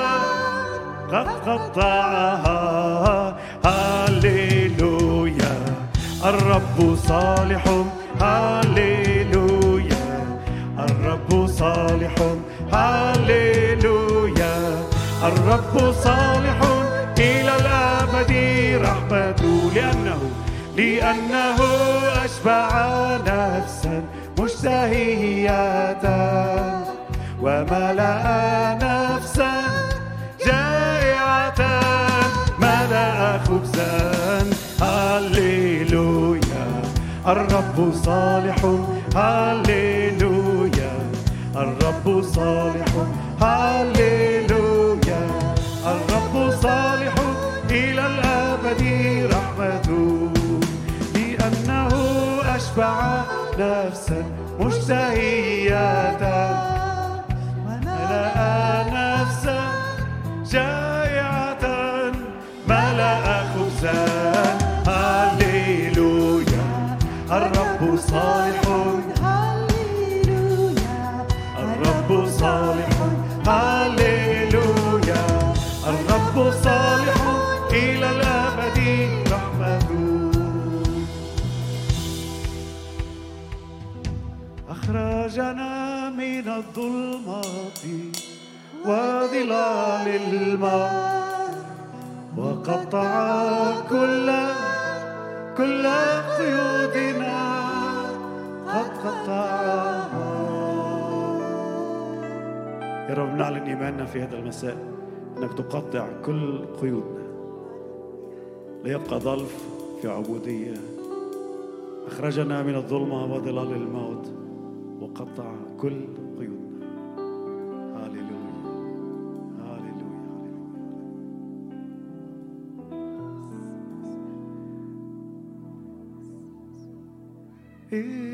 Speaker 2: قد قطعها. هللويا الرب صالح. هللويا الرب صالح. هللويا الرب صالح. إلى الأبد رحمته. لأنه لأنه أشبع نفسا مشتهية وملأ نفسا جائعة. ملأ خبزا. هللويا. الرب صالح. هللويا. الرب صالح. هللويا. الرب صالح. إلى الأبد رحمته. لأنه أشبع نفسا. مشتهية نفسا جائعة خبزا. هللويا الرب صالح. أخرجنا من الظلمات وظلال الموت. وقطع كل كل قيودنا قد قطعها يا رب نعلن إيماننا في هذا المساء أنك تقطع كل قيودنا. لا يبقى ضلف في عبودية. أخرجنا من الظلمة وظلال الموت. وقطع كل قيودنا هاليلويا هاليلويا هاليلويا إكرام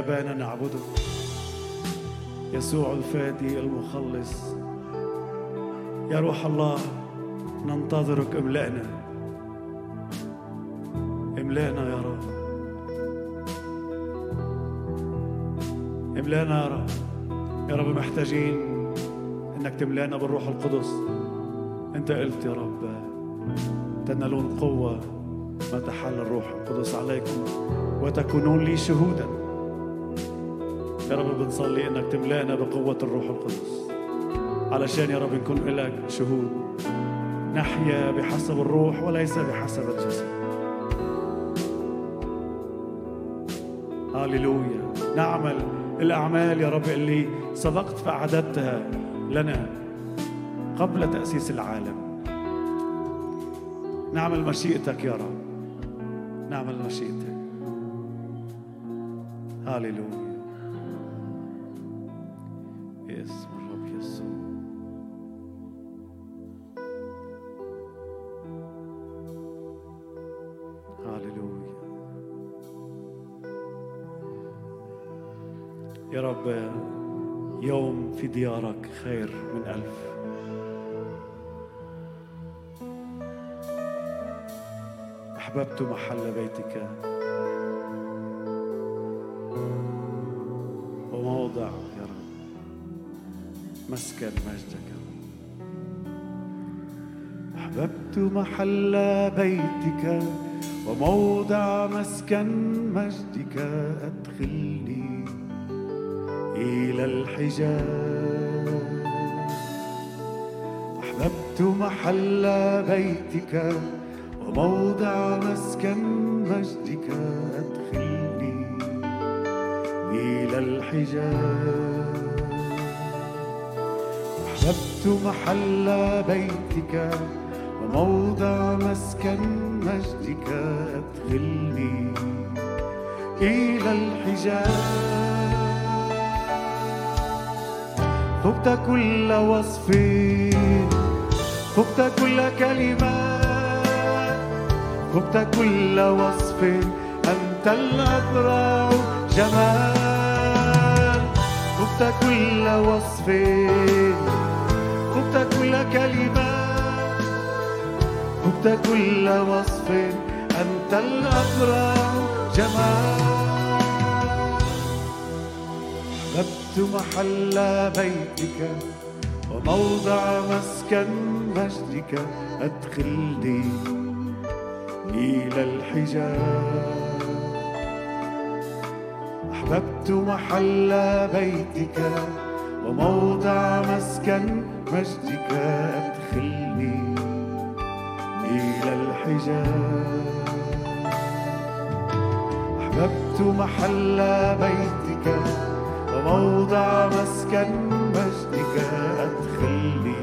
Speaker 2: أبانا نعبدك يسوع الفادي المخلص. يا روح الله ننتظرك املأنا. املأنا يا رب. املأنا يا رب. يا رب محتاجين إنك تملأنا بالروح القدس. أنت قلت يا رب تنالون قوة ما تحل الروح القدس عليكم وتكونون لي شهودا. يا رب بنصلي إنك تملأنا بقوة الروح القدس. علشان يا رب نكون لك شهود. نحيا بحسب الروح وليس بحسب الجسد. هاليلويا. نعمل الأعمال يا رب اللي سبقت فأعددتها لنا قبل تأسيس العالم. نعمل مشيئتك يا رب. نعمل مشيئتك. هاليلويا. أحببت محل بيتك. وموضع يا رب. مسكن مجدك أحببت محل بيتك. وموضع مسكن مجدك. أدخلني إلى الحجاب أحببت محل بيتك. وموضع مسكن مجدك أدخلني إلى الحجاب أحببت محل بيتك وموضع مسكن مجدك أدخلني إلى الحجاب فقت كل وصف فقت كل كلمة فقت كل وصف أنت الأذرع جمال. فقت كل وصف فقت كل كلمة. فقت كل وصف أنت الأبرع جمال. أحببت محل بيتك وموضع مسكن مجدك أدخلني إلى الحجاب. أحببت محل بيتك وموضع مسكن مجدك. أدخلني إلى الحجاب. أحببت محل بيتك وموضع مسكن مجدك. أدخلني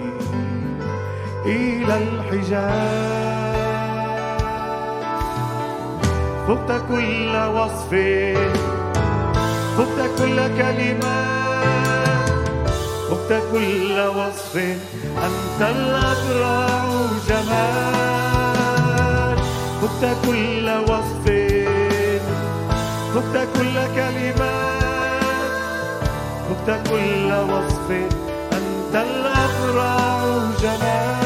Speaker 2: إلى الحجاب. فقت كل وصف. فقت كل كلمة. فقت كل وصف. أنت الأبرع جمال. فقت كل وصف. فقت كل كلمة. فقت كل وصف. أنت الأبرع جمال.